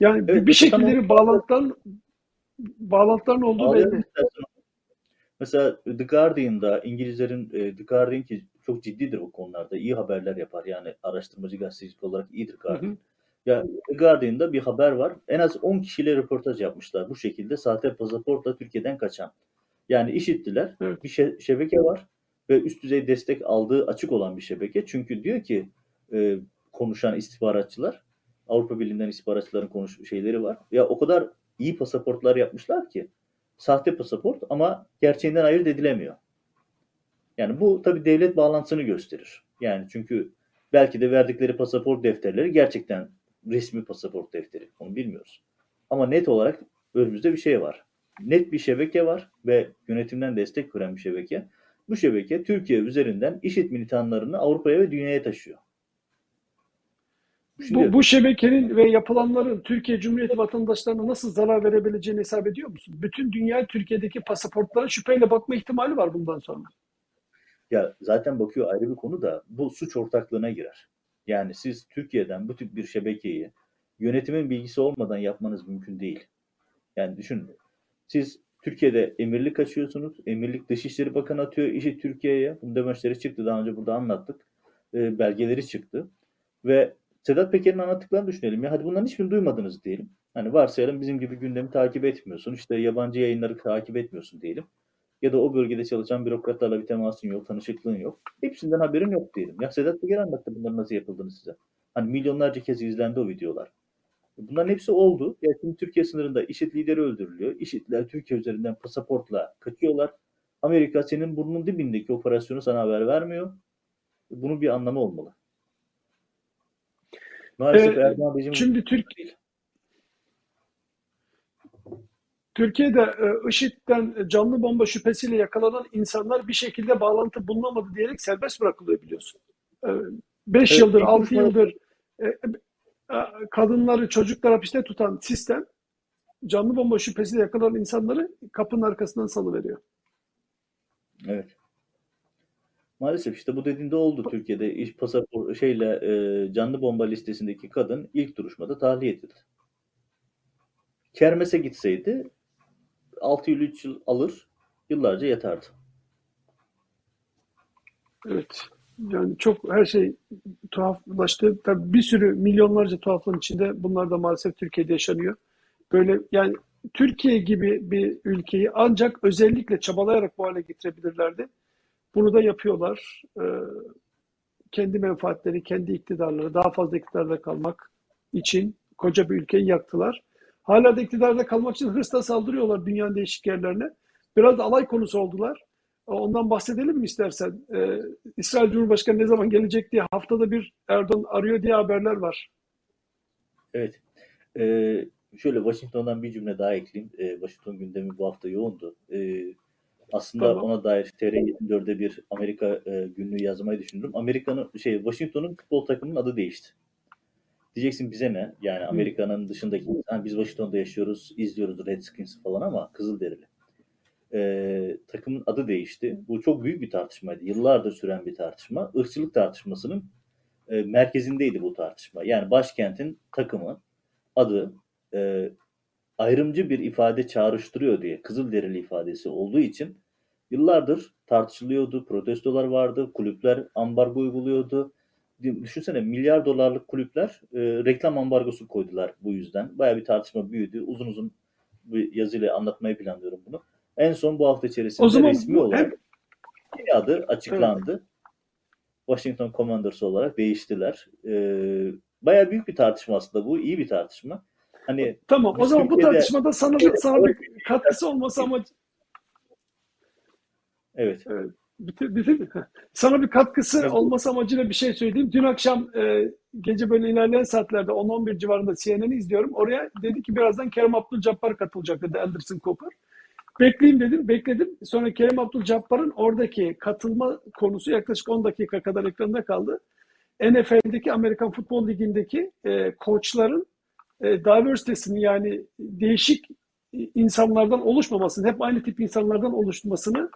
Speaker 1: Yani
Speaker 2: Evet,
Speaker 1: bir şekilde bir bağlantıların bağlantıların olduğu belli.
Speaker 2: Mesela The Guardian'da İngilizlerin e, The Guardian ki çok ciddidir bu konularda. iyi haberler yapar. Yani araştırmacı gazetecilik olarak iyidir
Speaker 1: Hı
Speaker 2: Guardian.
Speaker 1: hı.
Speaker 2: Ya The Guardian'da bir haber var. En az 10 kişiyle röportaj yapmışlar. Bu şekilde sahte pasaportla Türkiye'den kaçan. Yani işittiler.
Speaker 1: Evet.
Speaker 2: Bir şe- şebeke var ve üst düzey destek aldığı açık olan bir şebeke. Çünkü diyor ki e, konuşan istihbaratçılar Avrupa Birliği'nden istihbaratçıların konuş şeyleri var. Ya o kadar iyi pasaportlar yapmışlar ki sahte pasaport ama gerçeğinden ayırt edilemiyor. Yani bu tabii devlet bağlantısını gösterir. Yani çünkü belki de verdikleri pasaport defterleri gerçekten resmi pasaport defteri. Onu bilmiyoruz. Ama net olarak önümüzde bir şey var. Net bir şebeke var ve yönetimden destek gören bir şebeke. Bu şebeke Türkiye üzerinden IŞİD militanlarını Avrupa'ya ve dünyaya taşıyor. Şimdi
Speaker 1: Bu, bu şebekenin ve yapılanların Türkiye Cumhuriyeti vatandaşlarına nasıl zarar verebileceğini hesap ediyor musun? Bütün dünya Türkiye'deki pasaportlara şüpheyle bakma ihtimali var bundan sonra.
Speaker 2: Ya zaten bakıyor ayrı bir konu da bu suç ortaklığına girer. Yani siz Türkiye'den bu tip bir şebekeyi yönetimin bilgisi olmadan yapmanız mümkün değil. Yani düşünün. Siz Türkiye'de emirlik açıyorsunuz. Emirlik Dışişleri Bakanı atıyor işi Türkiye'ye. Bu demeçleri çıktı. Daha önce burada anlattık. E, belgeleri çıktı. Ve Sedat Peker'in anlattıklarını düşünelim. Ya hadi bunların hiçbirini duymadınız diyelim. Hani varsayalım bizim gibi gündemi takip etmiyorsun. İşte yabancı yayınları takip etmiyorsun diyelim. Ya da o bölgede çalışan bürokratlarla bir temasın yok, tanışıklığın yok. Hepsinden haberin yok diyelim. Ya Sedat Peker anlattı bunların nasıl yapıldığını size. Hani milyonlarca kez izlendi o videolar. Bunların hepsi oldu. Ya şimdi Türkiye sınırında IŞİD lideri öldürülüyor. IŞİD'ler Türkiye üzerinden pasaportla kaçıyorlar. Amerika senin burnunun dibindeki operasyonu sana haber vermiyor. Bunun bir anlamı olmalı. Maalesef
Speaker 1: Ee,
Speaker 2: Erdoğan rejimi
Speaker 1: Şimdi Türk
Speaker 2: değil.
Speaker 1: Türkiye'de e, IŞİD'den canlı bomba şüphesiyle yakalanan insanlar bir şekilde bağlantı bulunamadı diyerek serbest bırakılıyor biliyorsun. 5
Speaker 2: Evet,
Speaker 1: yıldır,
Speaker 2: ilk
Speaker 1: 6
Speaker 2: duruşmada-
Speaker 1: yıldır e, e, kadınları, çocukları hapiste tutan sistem canlı bomba şüphesiyle yakalanan insanları kapının arkasından salıveriyor.
Speaker 2: Evet. Maalesef işte bu dediğinde oldu Türkiye'de iş pasaport şeyle e, canlı bomba listesindeki kadın ilk duruşmada tahliye edildi. Kermes'e gitseydi 6 yıl 3 yıl alır yıllarca yatardı.
Speaker 1: Evet. Yani çok her şey tuhaflaştı. Tabii bir sürü milyonlarca tuhaflığın içinde bunlar da maalesef Türkiye'de yaşanıyor. Böyle yani Türkiye gibi bir ülkeyi ancak özellikle çabalayarak bu hale getirebilirlerdi. Bunu da yapıyorlar. Ee, kendi menfaatleri, kendi iktidarları, daha fazla iktidarda kalmak için koca bir ülkeyi yaktılar. Hala da iktidarda kalmak için hırsla saldırıyorlar dünyanın değişik yerlerine. Biraz da alay konusu oldular. Ondan bahsedelim mi istersen? Ee, İsrail Cumhurbaşkanı ne zaman gelecek diye haftada bir Erdoğan arıyor diye haberler var.
Speaker 2: Evet. Ee, şöyle Washington'dan bir cümle daha ekleyeyim. Ee, Washington gündemi bu hafta yoğundu. Ee, aslında
Speaker 1: Tamam.
Speaker 2: ona dair TR24'de bir Amerika e, günlüğü yazmayı düşündüm. Amerika'nın şey Washington'un futbol takımının adı değişti. Diyeceksin bize ne? Yani Amerika'nın dışındaki insan biz Washington'da yaşıyoruz, izliyoruz Redskins falan ama Kızılderili. Ee, takımın adı değişti. Bu çok büyük bir tartışmaydı. Yıllardır süren bir tartışma. Irkçılık tartışmasının e, merkezindeydi bu tartışma. Yani başkentin takımı adı e, ayrımcı bir ifade çağrıştırıyor diye Kızılderili ifadesi olduğu için yıllardır tartışılıyordu, protestolar vardı, kulüpler ambargo uyguluyordu. Düşünsene milyar dolarlık kulüpler e, reklam ambargosu koydular bu yüzden. Baya bir tartışma büyüdü. Uzun uzun bir yazıyla anlatmayı planlıyorum bunu. En son bu hafta içerisinde
Speaker 1: O zaman
Speaker 2: resmi olarak bir adı açıklandı. Washington Commanders olarak değiştiler. Ee, Baya büyük bir tartışma aslında bu. iyi bir tartışma. Hani
Speaker 1: tamam o zaman bu tartışmada sana sana bir katkısı olması ama
Speaker 2: evet.
Speaker 1: Evet. Bitir. Sana bir katkısı
Speaker 2: Evet.
Speaker 1: olması amacıyla bir şey söyleyeyim. Dün akşam e, gece böyle ilerleyen saatlerde 10-11 civarında CNN'i izliyorum. Oraya dedi ki birazdan Kerem Abdul-Jabbar katılacak dedi Anderson Cooper. Bekleyeyim dedim, bekledim. Sonra Kerem Abdul-Jabbar'ın oradaki katılma konusu yaklaşık 10 dakika kadar ekranda kaldı. NFL'deki Amerikan Futbol Ligi'ndeki e, koçların e, diversity'sini yani değişik insanlardan oluşmamasını, hep aynı tip insanlardan oluşmasını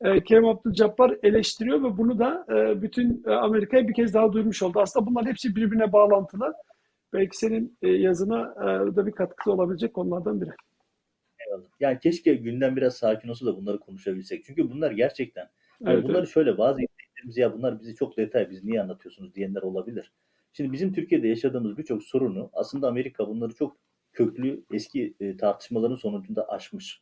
Speaker 1: e, Kerem Abdul-Jabbar eleştiriyor ve bunu da e, bütün e, Amerika'ya bir kez daha duyurmuş oldu. Aslında bunlar hepsi birbirine bağlantılı. Belki senin e, yazına e, da bir katkısı olabilecek konulardan biri.
Speaker 2: Yani keşke gündem biraz sakin olsa da bunları konuşabilsek. Çünkü bunlar gerçekten yani
Speaker 1: Evet,
Speaker 2: bunları
Speaker 1: evet.
Speaker 2: şöyle bazı izleyicilerimiz ya bunlar bizi çok detay biz niye anlatıyorsunuz diyenler olabilir. Şimdi bizim Türkiye'de yaşadığımız birçok sorunu aslında Amerika bunları çok köklü eski e, tartışmaların sonucunda aşmış.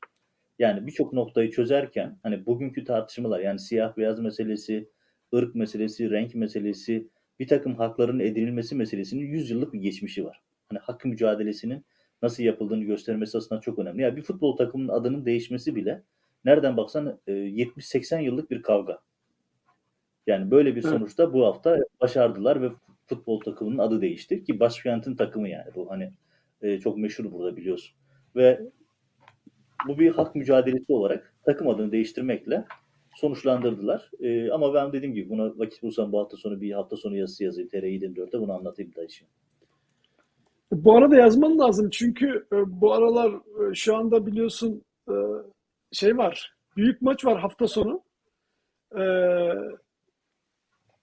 Speaker 2: Yani birçok noktayı çözerken hani bugünkü tartışmalar yani siyah beyaz meselesi, ırk meselesi, renk meselesi, bir takım hakların edinilmesi meselesinin 100 yıllık bir geçmişi var. Hani hak mücadelesinin nasıl yapıldığını göstermesi aslında çok önemli. Yani bir futbol takımının adının değişmesi bile nereden baksan e, 70-80 yıllık bir kavga. Yani böyle bir sonuçta bu hafta başardılar ve futbol takımının adı değişti ki başkentin takımı yani bu hani e, çok meşhur burada biliyorsun. Ve bu bir hak mücadelesi olarak takım adını değiştirmekle sonuçlandırdılar. E, ama ben dediğim gibi buna vakit bulsam bu hafta sonu bir hafta sonu yazısı yazayım TR24'te bunu anlatayım da işim.
Speaker 1: Bu arada yazman lazım çünkü e, bu aralar e, şu anda biliyorsun e, şey var. Büyük maç var hafta sonu. E,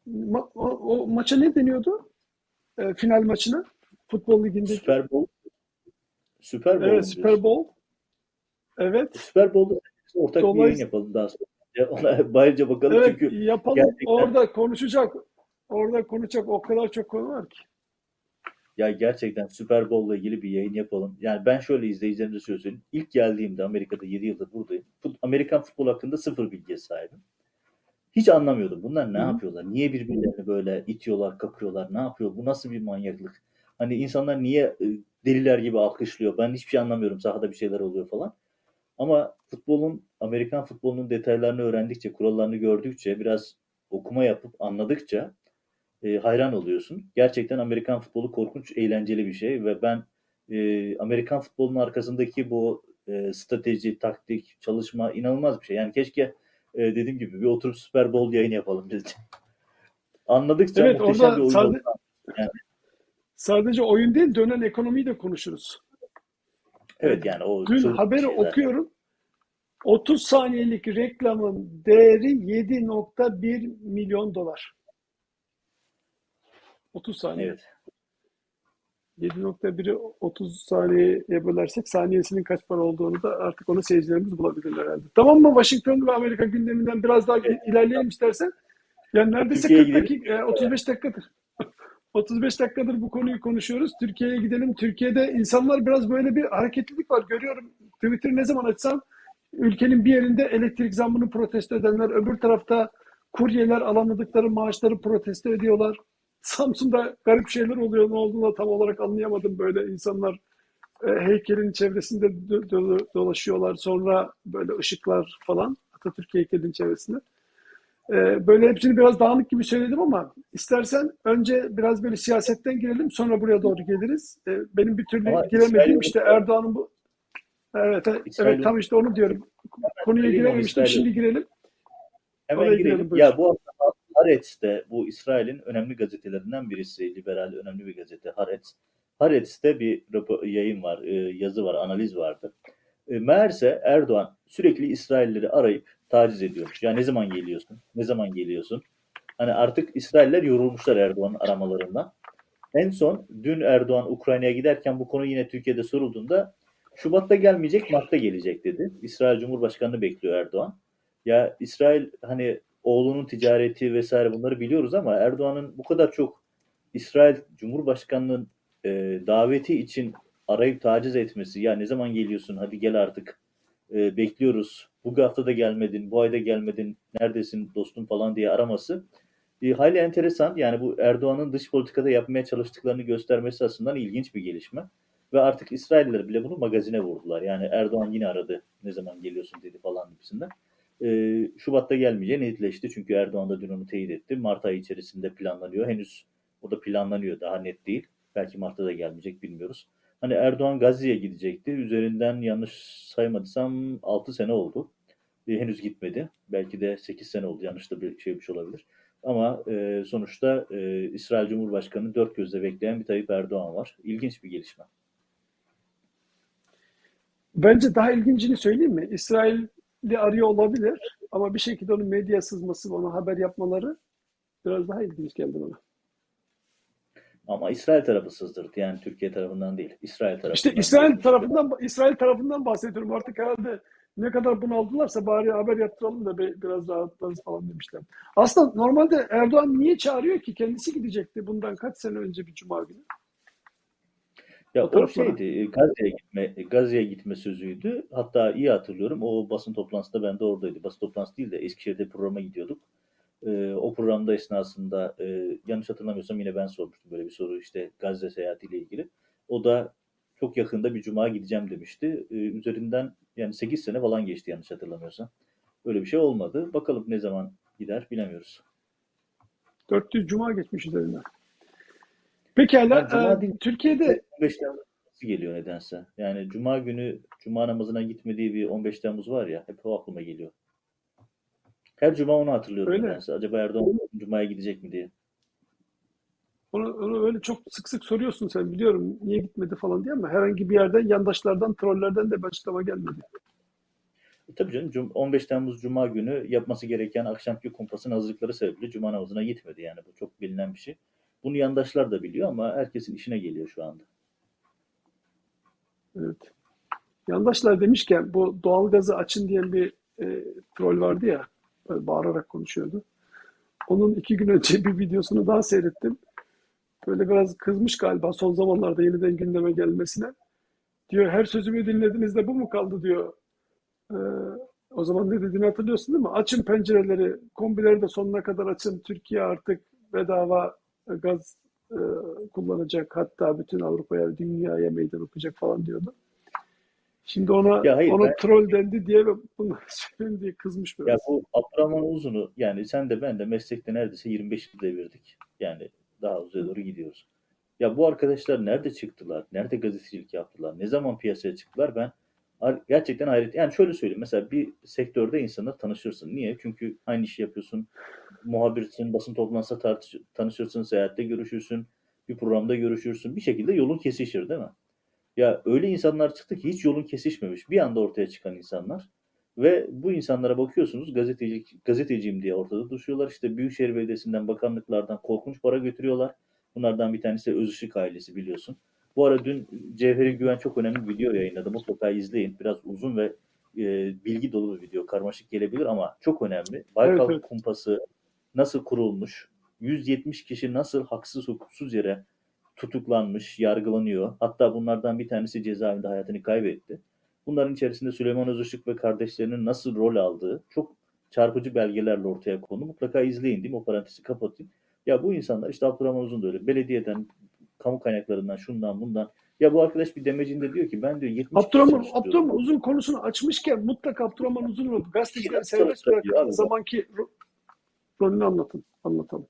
Speaker 1: ma- o, o maça ne deniyordu? E, final maçına. Futbol ligindeki.
Speaker 2: Süper Bowl Süper Bowl
Speaker 1: Evet,
Speaker 2: diyorsun?
Speaker 1: Bowl. Evet.
Speaker 2: Süper Bowl'da ortak bir yayın
Speaker 1: Dolayısıyla
Speaker 2: yapalım daha sonra. Ona [LAUGHS] bayırca bakalım
Speaker 1: evet
Speaker 2: çünkü
Speaker 1: yapalım.
Speaker 2: gerçekten
Speaker 1: Orada konuşacak. Orada konuşacak o kadar çok konu var ki.
Speaker 2: ya gerçekten Süper Bowl'la ilgili bir yayın yapalım. Yani ben şöyle izleyicilerimize söyleyeyim. İlk geldiğimde Amerika'da 7 yıldır buradayım. Fut- Amerikan futbol hakkında sıfır bilgiye sahibim. Hiç anlamıyordum. Bunlar ne
Speaker 1: Hı
Speaker 2: yapıyorlar? Niye birbirlerini böyle itiyorlar, kakıyorlar? Ne yapıyor? Bu nasıl bir manyaklık? Hani insanlar niye e, deliler gibi alkışlıyor? Ben hiçbir şey anlamıyorum. Sahada bir şeyler oluyor falan. Ama futbolun, Amerikan futbolunun detaylarını öğrendikçe, kurallarını gördükçe, biraz okuma yapıp anladıkça e, hayran oluyorsun. Gerçekten Amerikan futbolu korkunç, eğlenceli bir şey ve ben e, Amerikan futbolunun arkasındaki bu e, strateji, taktik, çalışma inanılmaz bir şey. Yani keşke e, dediğim gibi bir oturup Super Bowl yayını yapalım biz. [LAUGHS] Anladıkça
Speaker 1: Evet
Speaker 2: muhteşem bir oyun
Speaker 1: sade,
Speaker 2: oldu. Yani,
Speaker 1: sadece oyun değil dönen ekonomiyi de konuşuruz.
Speaker 2: Evet yani o
Speaker 1: dün haberi
Speaker 2: şey zaten.
Speaker 1: okuyorum. 30 saniyelik reklamın değeri 7.1 milyon dolar. 30 saniye.
Speaker 2: Evet.
Speaker 1: 7.1'i 30 saniyeye bölersek saniyesinin kaç para olduğunu da artık onu seyircilerimiz bulabilirler herhalde. Tamam mı? Washington ve Amerika gündeminden biraz daha ilerleyelim istersen. Yani neredeyse
Speaker 2: Türkiye'ye
Speaker 1: 40
Speaker 2: gidelim.
Speaker 1: dakika, e, 35 dakikadır. [LAUGHS] 35 dakikadır bu konuyu konuşuyoruz. Türkiye'ye gidelim. Türkiye'de insanlar biraz böyle bir hareketlilik var. Görüyorum Twitter'ı ne zaman açsam ülkenin bir yerinde elektrik zammını protesto edenler, öbür tarafta kuryeler alamadıkları maaşları protesto ediyorlar. Samsun'da garip şeyler oluyor. Ne olduğunu tam olarak anlayamadım. Böyle insanlar e, heykelin çevresinde dö- dö- dolaşıyorlar. Sonra böyle ışıklar falan Atatürk heykelinin çevresinde. E, böyle hepsini biraz dağınık gibi söyledim ama istersen önce biraz böyle siyasetten girelim sonra buraya doğru geliriz. E, benim bir türlü
Speaker 2: Ama
Speaker 1: giremediğim işte. Erdoğan'ın bu evet
Speaker 2: İsrail'i
Speaker 1: evet tam işte onu diyorum. Konuya girememiştim. Şimdi girelim.
Speaker 2: Hemen
Speaker 1: Oraya
Speaker 2: girelim.
Speaker 1: girelim.
Speaker 2: Ya bu hafta Haaretz'te bu İsrail'in önemli gazetelerinden birisi, liberal önemli bir gazete Haaretz. Haaretz'te bir rapor, yayın var, e, yazı var, analiz vardı. E, meğerse Erdoğan sürekli İsrailleri arayıp taciz ediyormuş. Ya ne zaman geliyorsun? Ne zaman geliyorsun? Hani artık İsrailler yorulmuşlar Erdoğan'ın aramalarından. En son dün Erdoğan Ukrayna'ya giderken bu konu yine Türkiye'de sorulduğunda Şubat'ta gelmeyecek, Mart'ta gelecek dedi. İsrail Cumhurbaşkanı'nı bekliyor Erdoğan. Ya İsrail hani oğlunun ticareti vesaire bunları biliyoruz ama Erdoğan'ın bu kadar çok İsrail Cumhurbaşkanı'nın e, daveti için arayıp taciz etmesi ya ne zaman geliyorsun? Hadi gel artık. E, bekliyoruz. Bu hafta da gelmedin bu ayda gelmedin. Neredesin dostum? falan diye araması e, hayli enteresan. Yani bu Erdoğan'ın dış politikada yapmaya çalıştıklarını göstermesi açısından ilginç bir gelişme ve artık İsrailler bile bunu magazine vurdular yani Erdoğan yine aradı ne zaman geliyorsun dedi falan gibisinden. E, Şubat'ta gelmeyeceği netleşti çünkü Erdoğan da dün onu teyit etti. Mart ayı içerisinde planlanıyor. Henüz o da planlanıyor daha net değil. Belki Mart'ta da gelmeyecek bilmiyoruz. Hani Erdoğan Gazze'ye gidecekti. Üzerinden yanlış saymadıysam 6 sene oldu. E, henüz gitmedi. Belki de 8 sene oldu. Yanlış da bir şey bir şey olabilir. Ama e, sonuçta e, İsrail Cumhurbaşkanı dört gözle bekleyen bir Tayyip Erdoğan var. İlginç bir gelişme.
Speaker 1: Bence daha ilgincini söyleyeyim mi? İsrail'i arıyor olabilir ama bir şekilde onun medya sızması, ona haber yapmaları biraz daha ilginç geldi bana.
Speaker 2: Ama İsrail tarafı sızdırdı. Yani Türkiye tarafından değil. İsrail tarafından.
Speaker 1: İşte İsrail tarafından İsrail tarafından bahsediyorum. Artık herhalde ne kadar bunaldılarsa bari haber yaptıralım da biraz rahatlarız falan demişler. Aslında normalde Erdoğan niye çağırıyor ki? Kendisi gidecekti bundan kaç sene önce bir cuma günü.
Speaker 2: Ya
Speaker 1: O taraflara.
Speaker 2: şeydi, e, Gazze'ye gitme, Gazze'ye gitme sözüydü. Hatta iyi hatırlıyorum. O basın toplantısında ben de oradaydı. Basın toplantısı değil de Eskişehir'de programa gidiyorduk. Ee, o programda esnasında e, yanlış hatırlamıyorsam yine ben sormuştum böyle bir soru işte Gazze seyahatiyle ilgili. O da çok yakında bir cuma gideceğim demişti. Ee, üzerinden yani 8 sene falan geçti yanlış hatırlamıyorsam. Böyle bir şey olmadı. Bakalım ne zaman gider bilemiyoruz.
Speaker 1: 400 cuma geçmiş üzerinden. Pekala.
Speaker 2: Ya cuma
Speaker 1: e,
Speaker 2: değil.
Speaker 1: Türkiye'de
Speaker 2: 15 Temmuz geliyor nedense. Yani cuma günü cuma namazına gitmediği bir 15 Temmuz var ya hep o aklıma geliyor. Her cuma onu hatırlıyorum
Speaker 1: Öyle.
Speaker 2: nedense. Acaba Erdoğan cumaya gidecek mi diye.
Speaker 1: onu, onu öyle çok sık sık soruyorsun sen biliyorum niye gitmedi falan diye ama herhangi bir yerden yandaşlardan, trollerden de bir açıklama gelmedi.
Speaker 2: E tabii canım cum- 15 Temmuz cuma günü yapması gereken akşamki kumpasın hazırlıkları sebebiyle cuma namazına gitmedi. Yani bu çok bilinen bir şey. Bunu yandaşlar da biliyor ama herkesin işine geliyor şu anda.
Speaker 1: Evet. Yandaşlar demişken bu doğalgazı açın diyen bir e, troll vardı ya böyle bağırarak konuşuyordu. Onun iki gün önce bir videosunu daha seyrettim. Böyle biraz kızmış galiba son zamanlarda yeniden gündeme gelmesine. Diyor her sözümü dinlediniz de bu mu kaldı diyor. Ee, o zaman ne dediğini hatırlıyorsun değil mi? Açın pencereleri, kombileri de sonuna kadar açın. Türkiye artık bedava gaz e, kullanacak. Hatta bütün Avrupa'ya, dünyaya meydan okuyacak falan diyordu. Şimdi ona
Speaker 2: Ya hayır,
Speaker 1: ona
Speaker 2: ben-
Speaker 1: troll dendi diye bunu [LAUGHS] söyleyeyim diye kızmış
Speaker 2: Ya
Speaker 1: biraz.
Speaker 2: bu Abdurrahman Uzun'u yani sen de ben de meslekte neredeyse 25 yıl devirdik. Yani daha uzaya doğru gidiyoruz. Ya bu arkadaşlar nerede çıktılar? Nerede gazetecilik yaptılar? Ne zaman piyasaya çıktılar? Ben gerçekten hayret. Yani şöyle söyleyeyim. Mesela bir sektörde insanlar tanışırsın. Niye? Çünkü aynı işi yapıyorsun. Muhabirsin, basın toplantısında tartış- tanışırsın, seyahatte görüşürsün, bir programda görüşürsün. Bir şekilde yolun kesişir değil mi? Ya öyle insanlar çıktı ki hiç yolun kesişmemiş. Bir anda ortaya çıkan insanlar. Ve bu insanlara bakıyorsunuz gazetecilik, gazeteciyim diye ortada düşüyorlar. İşte Büyükşehir Belediyesi'nden, bakanlıklardan korkunç para götürüyorlar. Bunlardan bir tanesi Özışık ailesi biliyorsun. Bu ara dün Cevheri Güven çok önemli bir video yayınladı. Mutlaka izleyin. Biraz uzun ve e, bilgi dolu bir video. Karmaşık gelebilir ama çok önemli. Baykal
Speaker 1: Evet, evet.
Speaker 2: Kumpası nasıl kurulmuş? 170 kişi nasıl haksız hukuksuz yere tutuklanmış, yargılanıyor. Hatta bunlardan bir tanesi cezaevinde hayatını kaybetti. Bunların içerisinde Süleyman Özışık ve kardeşlerinin nasıl rol aldığı çok çarpıcı belgelerle ortaya konu. Mutlaka izleyin diyeyim. O parantezi kapatayım. Ya bu insanlar işte Abdurrahman Uzun da öyle. Belediyeden, kamu kaynaklarından, şundan bundan. Ya bu arkadaş bir demecinde diyor ki ben diyor 70 kişi
Speaker 1: Abdurrahman. Abdurrahman Uzun konusunu açmışken mutlaka Abdurrahman Uzun'un gazetecileri serbest
Speaker 2: abi.
Speaker 1: zamanki ro- rolünü anlatın. Anlatalım.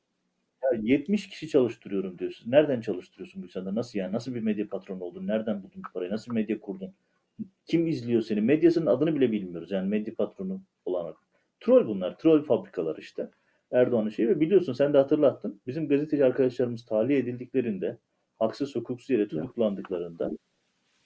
Speaker 2: Ya 70 kişi çalıştırıyorum diyorsun. Nereden çalıştırıyorsun bu insanları? Nasıl yani? Nasıl bir medya patronu oldun? Nereden buldun bu parayı? Nasıl bir medya kurdun? Kim izliyor seni? Medyasının adını bile bilmiyoruz. Yani medya patronu olan. Troll bunlar. Troll fabrikalar işte. Erdoğan'ın şeyi ve biliyorsun sen de hatırlattın. Bizim gazeteci arkadaşlarımız tahliye edildiklerinde haksız hukuksuz yere tutuklandıklarında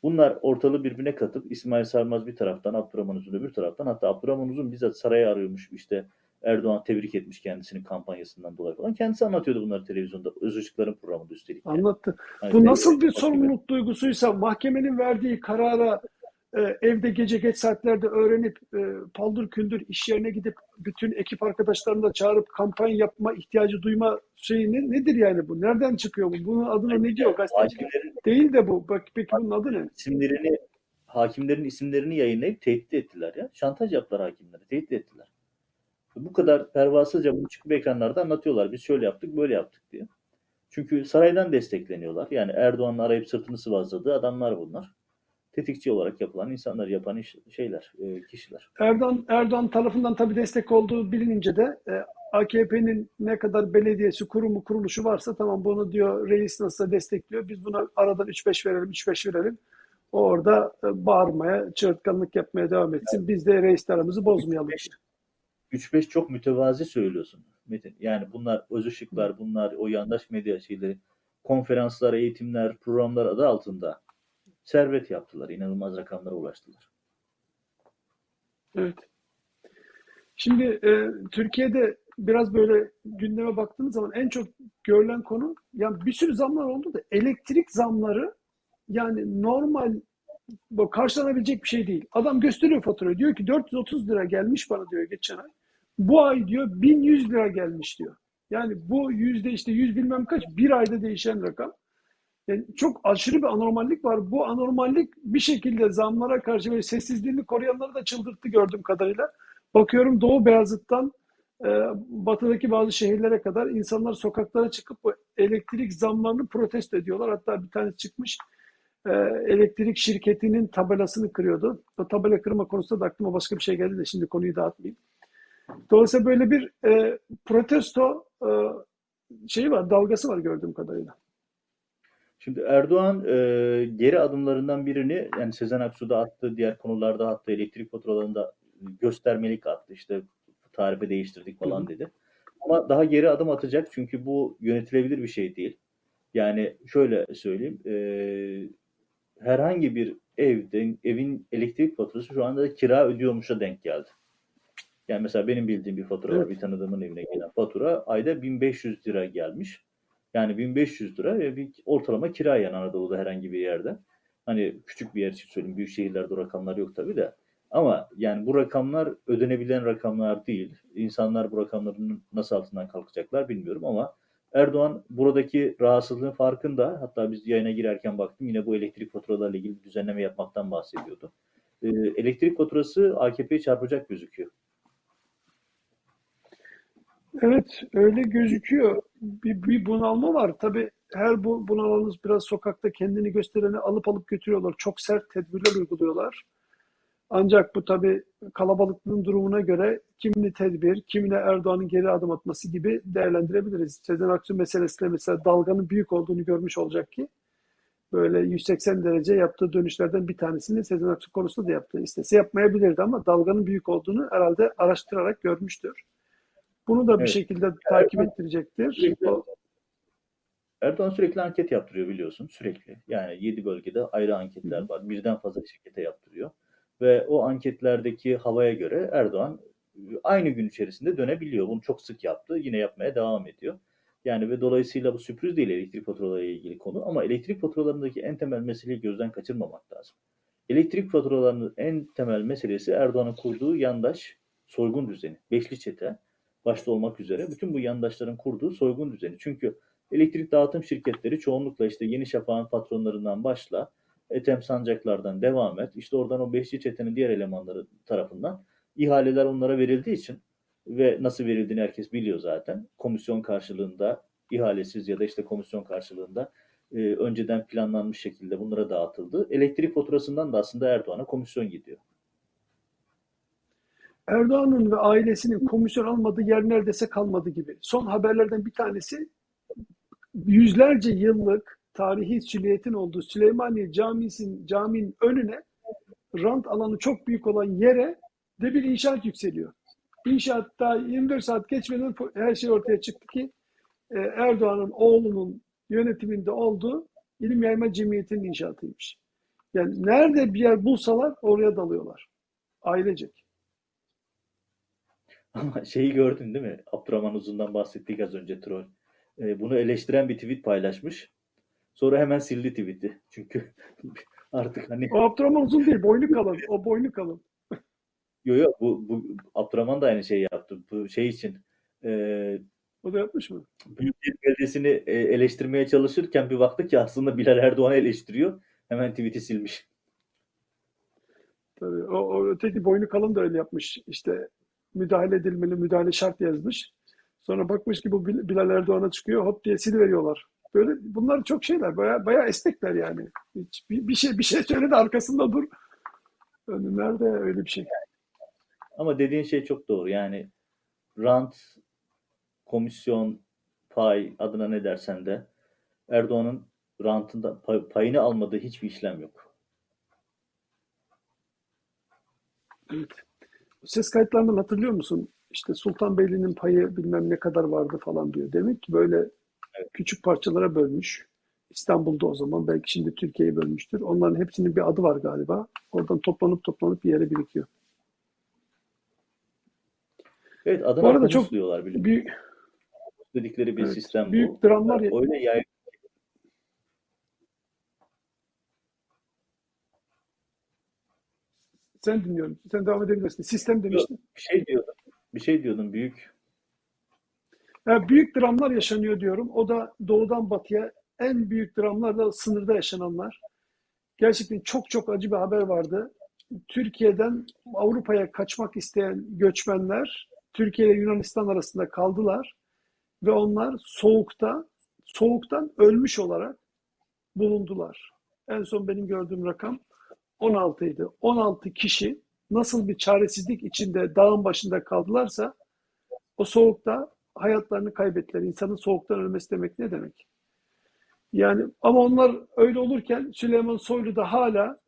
Speaker 2: bunlar ortalığı birbirine katıp İsmail Sarmaz bir taraftan Abdurrahman Uzun öbür taraftan hatta Abdurrahman Uzun bizzat saraya arıyormuş işte Erdoğan tebrik etmiş kendisinin kampanyasından dolayı falan. Kendisi anlatıyordu bunları televizyonda. Öz Işıklar'ın programında üstelik. yani.
Speaker 1: Anlattı.
Speaker 2: Hani
Speaker 1: Bu nasıl bir sorumluluk duygusuysa mahkemenin verdiği karara evde gece geç saatlerde öğrenip e, paldır küldür iş yerine gidip bütün ekip arkadaşlarını da çağırıp kampanya yapma ihtiyacı duyma şeyi ne, nedir yani bu? Nereden çıkıyor bu? Bunun adına ne diyor? Gazetecilik değil de bu. Bak peki bunun adı ne?
Speaker 2: isimlerini hakimlerin isimlerini yayınlayıp tehdit ettiler ya. Şantaj yaptılar hakimlere. Tehdit ettiler. Bu kadar pervasızca bunu çıkıp ekranlarda anlatıyorlar. Biz şöyle yaptık, böyle yaptık diye. Çünkü saraydan destekleniyorlar. Yani Erdoğan'ın arayıp sırtını sıvazladığı adamlar bunlar. Tetikçi olarak yapılan insanlar, yapan iş, şeyler, e, kişiler.
Speaker 1: Erdoğan Erdoğan tarafından tabii destek olduğu bilinince de e, AKP'nin ne kadar belediyesi, kurumu, kuruluşu varsa tamam bunu diyor reis nasıl destekliyor. Biz buna aradan 3-5 verelim, 3-5 verelim. O orada e, bağırmaya, çığırtkanlık yapmaya devam etsin. Biz de reis aramızı bozmayalım.
Speaker 2: 3-5 çok mütevazi söylüyorsun Metin. Yani bunlar öz ışıklar, bunlar o yandaş medya şeyleri, konferanslar, eğitimler, programlar adı altında servet yaptılar. İnanılmaz rakamlara ulaştılar.
Speaker 1: Evet. Şimdi e, Türkiye'de biraz böyle gündeme baktığınız zaman en çok görülen konu yani bir sürü zamlar oldu da elektrik zamları yani normal bu karşılanabilecek bir şey değil. Adam gösteriyor faturayı diyor ki 430 lira gelmiş bana diyor geçen ay. Bu ay diyor 1100 lira gelmiş diyor. Yani bu yüzde işte yüz bilmem kaç bir ayda değişen rakam. Yani çok aşırı bir anormallik var. Bu anormallik bir şekilde zamlara karşı böyle sessizliğini koruyanları da çıldırttı gördüğüm kadarıyla. Bakıyorum Doğu Beyazıt'tan e, batıdaki bazı şehirlere kadar insanlar sokaklara çıkıp bu elektrik zamlarını protesto ediyorlar. Hatta bir tane çıkmış e, elektrik şirketinin tabelasını kırıyordu. O tabela kırma konusunda da aklıma başka bir şey geldi de şimdi konuyu dağıtmayayım. Dolayısıyla böyle bir e, protesto e, şeyi var, dalgası var gördüğüm kadarıyla.
Speaker 2: Şimdi Erdoğan e, geri adımlarından birini yani Sezen Aksu da attı, diğer konularda attı, elektrik faturalarında göstermelik attı. İşte tarife değiştirdik falan dedi. Ama daha geri adım atacak çünkü bu yönetilebilir bir şey değil. Yani şöyle söyleyeyim, e, herhangi bir evde evin elektrik faturası şu anda kira ödüyormuşa denk geldi. Yani mesela benim bildiğim bir fatura var,
Speaker 1: Evet.
Speaker 2: bir tanıdığımın evine gelen fatura ayda 1500 lira gelmiş. Yani 1500 lira bir ortalama kira yani Anadolu'da herhangi bir yerde. Hani küçük bir yer için söyleyeyim, büyük şehirlerde o rakamlar yok tabii de. Ama yani bu rakamlar ödenebilen rakamlar değil. İnsanlar bu rakamların nasıl altından kalkacaklar bilmiyorum ama Erdoğan buradaki rahatsızlığın farkında. Hatta biz yayına girerken baktım yine bu elektrik faturalarıyla ilgili düzenleme yapmaktan bahsediyordu. Ee, elektrik faturası AKP'ye çarpacak gözüküyor.
Speaker 1: Evet, öyle gözüküyor. Bir, bir bunalma var. Tabii her bu bunalanız biraz sokakta kendini göstereni alıp alıp götürüyorlar. Çok sert tedbirler uyguluyorlar. Ancak bu tabii kalabalıklığın durumuna göre kimini tedbir, kimine Erdoğan'ın geri adım atması gibi değerlendirebiliriz. Sezen Aksu meselesiyle mesela dalganın büyük olduğunu görmüş olacak ki böyle 180 derece yaptığı dönüşlerden bir tanesini Sezen Aksu konusunda da yaptı. İstese yapmayabilirdi ama dalganın büyük olduğunu herhalde araştırarak görmüştür. Bunu da bir
Speaker 2: Evet.
Speaker 1: şekilde takip ettirecektir. O-
Speaker 2: Erdoğan sürekli anket yaptırıyor biliyorsun sürekli. Yani 7 bölgede ayrı anketler var. Birden fazla şirkete yaptırıyor. Ve o anketlerdeki havaya göre Erdoğan aynı gün içerisinde dönebiliyor. Bunu çok sık yaptı. Yine yapmaya devam ediyor. Yani ve dolayısıyla bu sürpriz değil elektrik faturalarıyla ilgili konu. Ama elektrik faturalarındaki en temel meseleyi gözden kaçırmamak lazım. Elektrik faturalarının en temel meselesi Erdoğan'ın kurduğu yandaş soygun düzeni. Beşli çete başta olmak üzere bütün bu yandaşların kurduğu soygun düzeni. Çünkü elektrik dağıtım şirketleri çoğunlukla işte Yeni Şafak'ın patronlarından başla, Ethem Sancaklar'dan devam et. İşte oradan o Beşli Çete'nin diğer elemanları tarafından ihaleler onlara verildiği için ve nasıl verildiğini herkes biliyor zaten. Komisyon karşılığında ihalesiz ya da işte komisyon karşılığında e, önceden planlanmış şekilde bunlara dağıtıldı. Elektrik faturasından da aslında Erdoğan'a komisyon gidiyor.
Speaker 1: Erdoğan'ın ve ailesinin komisyon almadığı yer neredeyse kalmadı gibi. Son haberlerden bir tanesi yüzlerce yıllık tarihi sülliyetin olduğu Süleymaniye Camisi'nin caminin önüne rant alanı çok büyük olan yere de bir inşaat yükseliyor. İnşaatta 24 saat geçmeden her şey ortaya çıktı ki e, Erdoğan'ın oğlunun yönetiminde olduğu İlim Yayma Cemiyeti'nin inşaatıymış. Yani nerede bir yer bulsalar oraya dalıyorlar. Ailecek.
Speaker 2: Ama şeyi gördün değil mi? Abdurrahman Uzun'dan bahsettik az önce troll. Ee, bunu eleştiren bir tweet paylaşmış. Sonra hemen sildi tweet'i. Çünkü [LAUGHS] artık hani
Speaker 1: O Abdurrahman uzun değil, boynu kalın. O boynu kalın.
Speaker 2: yo yo bu, bu Abdurrahman da aynı şeyi yaptı. Bu şey için e,
Speaker 1: O da yapmış mı?
Speaker 2: Büyükşehir Belediyesi'ni e, eleştirmeye çalışırken bir baktı ki aslında Bilal Erdoğan'ı eleştiriyor. Hemen tweet'i silmiş.
Speaker 1: Tabii. O, o öteki boynu kalın da öyle yapmış. İşte müdahale edilmeli, müdahale şart yazmış. Sonra bakmış ki bu Bil- Bilal Erdoğan'a çıkıyor, hop diye siliveriyorlar. Böyle bunlar çok şeyler, baya baya esnekler yani. Hiç, bir, bir şey bir şey söyle de arkasında dur. Nerede öyle bir şey?
Speaker 2: Ama dediğin şey çok doğru. Yani rant, komisyon, pay adına ne dersen de Erdoğan'ın rantında pay- payını almadığı hiçbir işlem yok.
Speaker 1: Evet. Ses kayıtlarından hatırlıyor musun? İşte Sultanbeyli'nin payı bilmem ne kadar vardı falan diyor. Demek ki böyle küçük parçalara bölmüş. İstanbul'da o zaman belki şimdi Türkiye'yi bölmüştür. Onların hepsinin bir adı var galiba. Oradan toplanıp toplanıp bir yere birikiyor.
Speaker 2: Evet
Speaker 1: Bu
Speaker 2: adına
Speaker 1: arada çok
Speaker 2: diyorlar biliyorum.
Speaker 1: bir
Speaker 2: dedikleri bir
Speaker 1: Evet,
Speaker 2: sistem
Speaker 1: büyük
Speaker 2: bu.
Speaker 1: dramlar
Speaker 2: Öyle yay
Speaker 1: Sen dinliyorum. Sen devam edebilirsin. Sistem demiştin.
Speaker 2: bir şey diyordum. Bir şey diyordum büyük.
Speaker 1: Ya büyük dramlar yaşanıyor diyorum. O da doğudan batıya en büyük dramlar da sınırda yaşananlar. Gerçekten çok çok acı bir haber vardı. Türkiye'den Avrupa'ya kaçmak isteyen göçmenler Türkiye ile Yunanistan arasında kaldılar ve onlar soğukta soğuktan ölmüş olarak bulundular. En son benim gördüğüm rakam 16 idi. 16 kişi nasıl bir çaresizlik içinde dağın başında kaldılarsa o soğukta hayatlarını kaybettiler. İnsanın soğuktan ölmesi demek ne demek? Yani ama onlar öyle olurken Süleyman Soylu da hala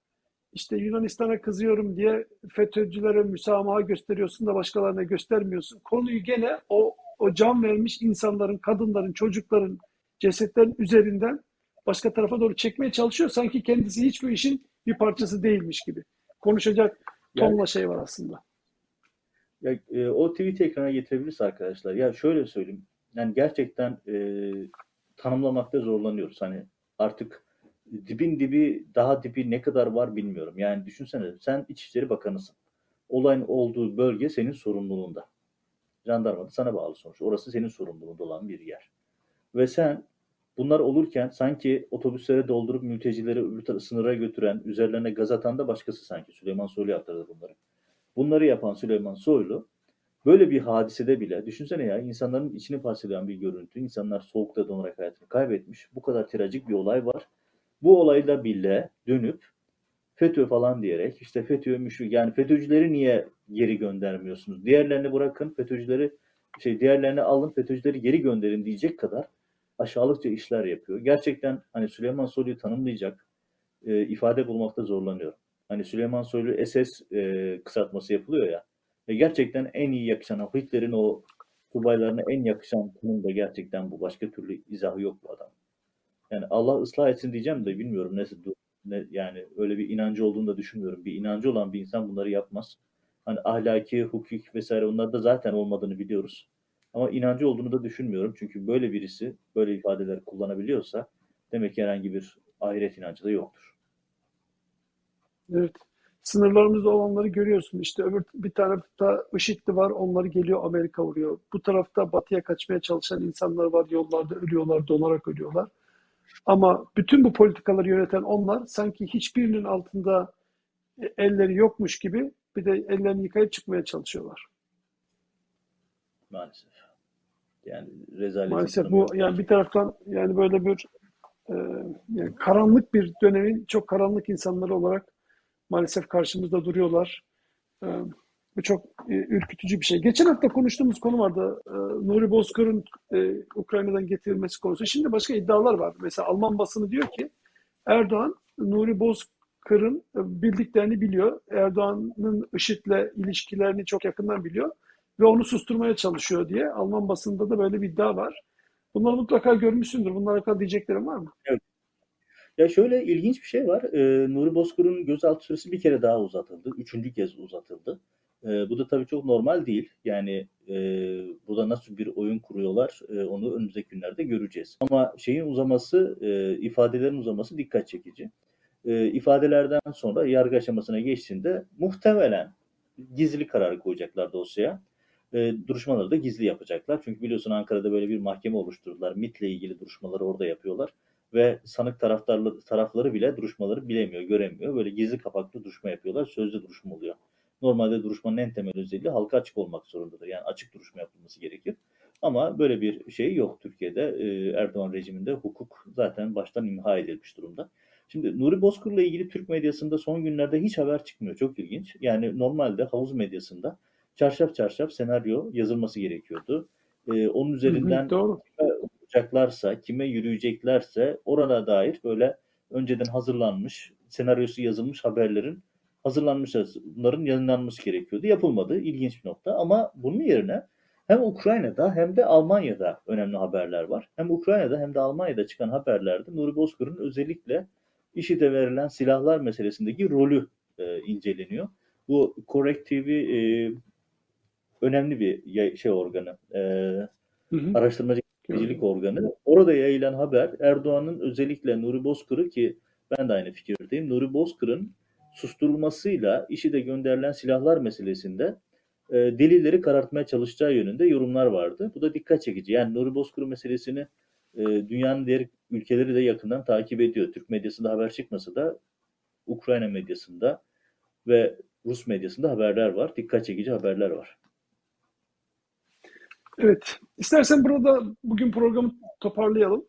Speaker 1: işte Yunanistan'a kızıyorum diye FETÖ'cülere müsamaha gösteriyorsun da başkalarına göstermiyorsun. Konuyu gene o o can vermiş insanların, kadınların, çocukların cesetlerin üzerinden başka tarafa doğru çekmeye çalışıyor. Sanki kendisi hiç bu işin bir parçası değilmiş gibi. Konuşacak
Speaker 2: Yani-
Speaker 1: tonla şey var aslında.
Speaker 2: Ya, e, o tweet'i ekrana getirebiliriz arkadaşlar. Ya şöyle söyleyeyim. Yani gerçekten e, tanımlamakta zorlanıyoruz. Hani artık dibin dibi daha dibi ne kadar var bilmiyorum. Yani düşünsene sen İçişleri Bakanısın. Olayın olduğu bölge senin sorumluluğunda. Jandarma da sana bağlı sonuç. Orası senin sorumluluğunda olan bir yer. Ve sen bunlar olurken sanki otobüslere doldurup mültecileri öbür sınıra götüren, üzerlerine gaz atan da başkası sanki. Süleyman Soylu yaptırdı bunları. Bunları yapan Süleyman Soylu böyle bir hadisede bile düşünsene ya insanların içini parçalayan bir görüntü. İnsanlar soğukta donarak hayatını kaybetmiş. Bu kadar trajik bir olay var. Bu olayda bile dönüp FETÖ falan diyerek işte FETÖ müşrik yani FETÖ'cüleri niye geri göndermiyorsunuz? Diğerlerini bırakın FETÖ'cüleri şey diğerlerini alın FETÖ'cüleri geri gönderin diyecek kadar aşağılıkça işler yapıyor. Gerçekten hani Süleyman Soylu'yu tanımlayacak e, ifade bulmakta zorlanıyorum. Hani Süleyman Soylu SS e, kısaltması yapılıyor ya. Ve gerçekten en iyi yakışan, Hitler'in o subaylarına en yakışan tanım da gerçekten bu. Başka türlü izahı yok bu adam. Yani Allah ıslah etsin diyeceğim de bilmiyorum nasıl ne, yani öyle bir inancı olduğunu da düşünmüyorum. Bir inancı olan bir insan bunları yapmaz. Hani ahlaki, hukuk vesaire onlarda zaten olmadığını biliyoruz. Ama inancı olduğunu da düşünmüyorum. Çünkü böyle birisi böyle ifadeler kullanabiliyorsa demek ki herhangi bir ahiret inancı da yoktur.
Speaker 1: Evet. Sınırlarımızda olanları görüyorsun. İşte öbür bir tarafta IŞİD'li var, onları geliyor Amerika vuruyor. Bu tarafta batıya kaçmaya çalışan insanlar var, yollarda ölüyorlar, donarak ölüyorlar. Ama bütün bu politikaları yöneten onlar sanki hiçbirinin altında elleri yokmuş gibi bir de ellerini yıkayıp çıkmaya çalışıyorlar.
Speaker 2: Maalesef. Yani rezalet.
Speaker 1: Maalesef bu yani bir taraftan yani böyle bir e, yani karanlık bir dönemin çok karanlık insanları olarak maalesef karşımızda duruyorlar. E, bu çok e, ürkütücü bir şey. Geçen hafta konuştuğumuz konu vardı. E, Nuri Bozkır'ın e, Ukrayna'dan getirilmesi konusu. Şimdi başka iddialar var. Mesela Alman basını diyor ki Erdoğan Nuri Bozkır'ın bildiklerini biliyor. Erdoğan'ın IŞİD'le ilişkilerini çok yakından biliyor ve onu susturmaya çalışıyor diye Alman basında da böyle bir iddia var. Bunları mutlaka görmüşsündür. Bunlara alakalı diyeceklerim var mı?
Speaker 2: Ya şöyle ilginç bir şey var. Ee, Nuri Bozkır'ın gözaltı süresi bir kere daha uzatıldı. Üçüncü kez uzatıldı. Ee, bu da tabii çok normal değil. Yani e, burada nasıl bir oyun kuruyorlar e, onu önümüzdeki günlerde göreceğiz. Ama şeyin uzaması, e, ifadelerin uzaması dikkat çekici. E, ifadelerden sonra yargı aşamasına geçtiğinde muhtemelen gizli karar koyacaklar dosyaya. E, duruşmaları da gizli yapacaklar. Çünkü biliyorsun Ankara'da böyle bir mahkeme oluşturdular. MIT'le ilgili duruşmaları orada yapıyorlar ve sanık taraftarları tarafları bile duruşmaları bilemiyor, göremiyor. Böyle gizli kapaklı duruşma yapıyorlar. Sözlü duruşma oluyor. Normalde duruşmanın en temel özelliği halka açık olmak zorundadır. Yani açık duruşma yapılması gerekir. Ama böyle bir şey yok Türkiye'de. Ee, Erdoğan rejiminde hukuk zaten baştan imha edilmiş durumda. Şimdi Nuri Bozkır'la ilgili Türk medyasında son günlerde hiç haber çıkmıyor. Çok ilginç. Yani normalde havuz medyasında çarşaf çarşaf senaryo yazılması gerekiyordu. Ee, onun üzerinden
Speaker 1: Hı hı, doğru.
Speaker 2: yapacaklarsa, kime yürüyeceklerse orana dair böyle önceden hazırlanmış, senaryosu yazılmış haberlerin hazırlanmış, bunların yayınlanması gerekiyordu. Yapılmadı. İlginç bir nokta. Ama bunun yerine hem Ukrayna'da hem de Almanya'da önemli haberler var. Hem Ukrayna'da hem de Almanya'da çıkan haberlerde Nuri Bozkır'ın özellikle IŞİD'e verilen silahlar meselesindeki rolü e, inceleniyor. Bu Correct TV e, önemli bir şey organı, e,
Speaker 1: Hı hı.
Speaker 2: araştırmacı gizlilik organı. Orada yayılan haber Erdoğan'ın özellikle Nuri Bozkır'ı ki ben de aynı fikirdeyim. Nuri Bozkır'ın susturulmasıyla işi de gönderilen silahlar meselesinde e, delilleri karartmaya çalışacağı yönünde yorumlar vardı. Bu da dikkat çekici. Yani Nuri Bozkır meselesini e, dünyanın diğer ülkeleri de yakından takip ediyor. Türk medyasında haber çıkmasa da Ukrayna medyasında ve Rus medyasında haberler var. Dikkat çekici haberler var.
Speaker 1: Evet. İstersen burada bugün programı toparlayalım.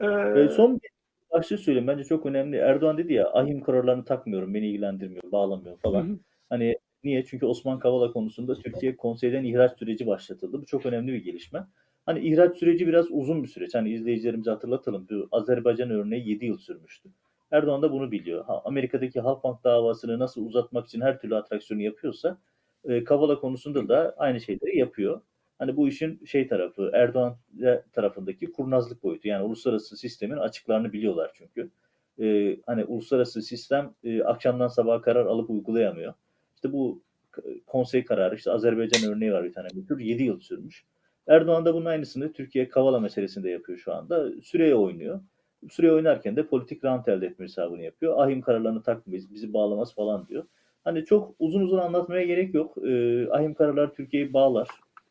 Speaker 1: Ee,
Speaker 2: E, son bir başlığı söyleyeyim. Bence çok önemli. Erdoğan dedi ya ahim kararlarını takmıyorum, beni ilgilendirmiyor, bağlamıyor falan.
Speaker 1: Hı.
Speaker 2: Hani niye? Çünkü Osman Kavala konusunda Türkiye konseyden ihraç süreci başlatıldı. Bu çok önemli bir gelişme. Hani ihraç süreci biraz uzun bir süreç. Hani izleyicilerimize hatırlatalım. Bu Azerbaycan örneği 7 yıl sürmüştü. Erdoğan da bunu biliyor. Ha, Amerika'daki Halkbank davasını nasıl uzatmak için her türlü atraksiyonu yapıyorsa e, Kavala konusunda da aynı şeyleri yapıyor. Hani bu işin şey tarafı, Erdoğan tarafındaki kurnazlık boyutu. Yani uluslararası sistemin açıklarını biliyorlar çünkü. Ee, hani uluslararası sistem e, akşamdan sabaha karar alıp uygulayamıyor. İşte bu konsey kararı, işte Azerbaycan örneği var bir tane tür, 7 yıl sürmüş. Erdoğan da bunun aynısını Türkiye Kavala meselesinde yapıyor şu anda. Süreye oynuyor. Süreye oynarken de politik rant elde etme hesabını yapıyor. Ahim kararlarını takmayız, bizi bağlamaz falan diyor. Hani çok uzun uzun anlatmaya gerek yok. Ee, ahim kararlar Türkiye'yi bağlar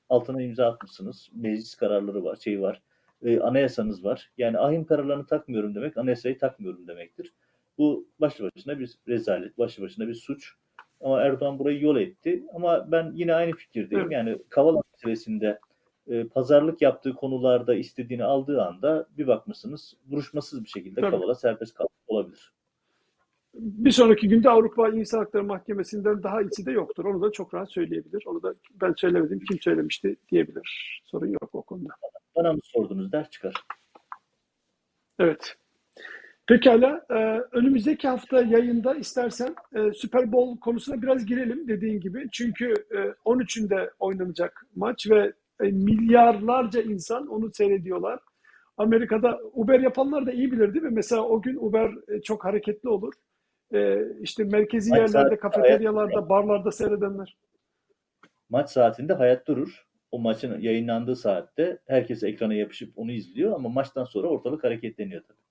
Speaker 2: altına imza atmışsınız. Meclis kararları var, şey var. E, anayasanız var. Yani ahim kararlarını takmıyorum demek, anayasayı takmıyorum demektir. Bu başlı başına bir rezalet, başlı başına bir suç. Ama Erdoğan burayı yol etti. Ama ben yine aynı fikirdeyim. Yani Kavala meselesinde e, pazarlık yaptığı konularda istediğini aldığı anda bir bakmışsınız vuruşmasız bir şekilde
Speaker 1: Tabii.
Speaker 2: Kavala serbest olabilir.
Speaker 1: Bir sonraki günde Avrupa İnsan Hakları Mahkemesi'nden daha iyisi de yoktur. Onu da çok rahat söyleyebilir. Onu da ben söylemedim, kim söylemişti diyebilir. Sorun yok o konuda.
Speaker 2: Bana mı sordunuz der çıkar.
Speaker 1: Evet. Pekala. e, önümüzdeki hafta yayında istersen e, Super Bowl konusuna biraz girelim dediğin gibi. Çünkü e, 13'ünde oynanacak maç ve e, milyarlarca insan onu seyrediyorlar. Amerika'da Uber yapanlar da iyi bilir değil mi? Mesela o gün Uber e, çok hareketli olur. E, işte merkezi
Speaker 2: Maç
Speaker 1: yerlerde, kafeteryalarda, barlarda seyredenler.
Speaker 2: Maç saatinde hayat durur. O maçın yayınlandığı saatte herkes ekrana yapışıp onu izliyor ama maçtan sonra ortalık hareketleniyor tabii.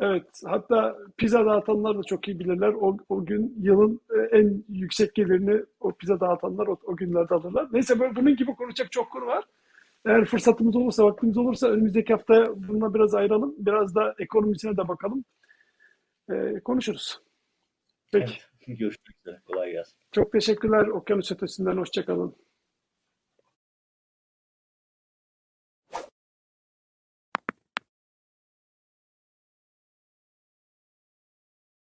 Speaker 1: Evet, hatta pizza dağıtanlar da çok iyi bilirler. O, o gün yılın e, en yüksek gelirini o pizza dağıtanlar o, o günlerde alırlar. Neyse böyle bunun gibi konuşacak çok konu var. Eğer fırsatımız olursa, vaktimiz olursa önümüzdeki hafta bununla biraz ayıralım. Biraz da ekonomisine de bakalım. E, konuşuruz. Peki.
Speaker 2: Evet. Görüşmek üzere. Kolay gelsin.
Speaker 1: Çok teşekkürler Okyanus Ötesi'nden. Hoşçakalın.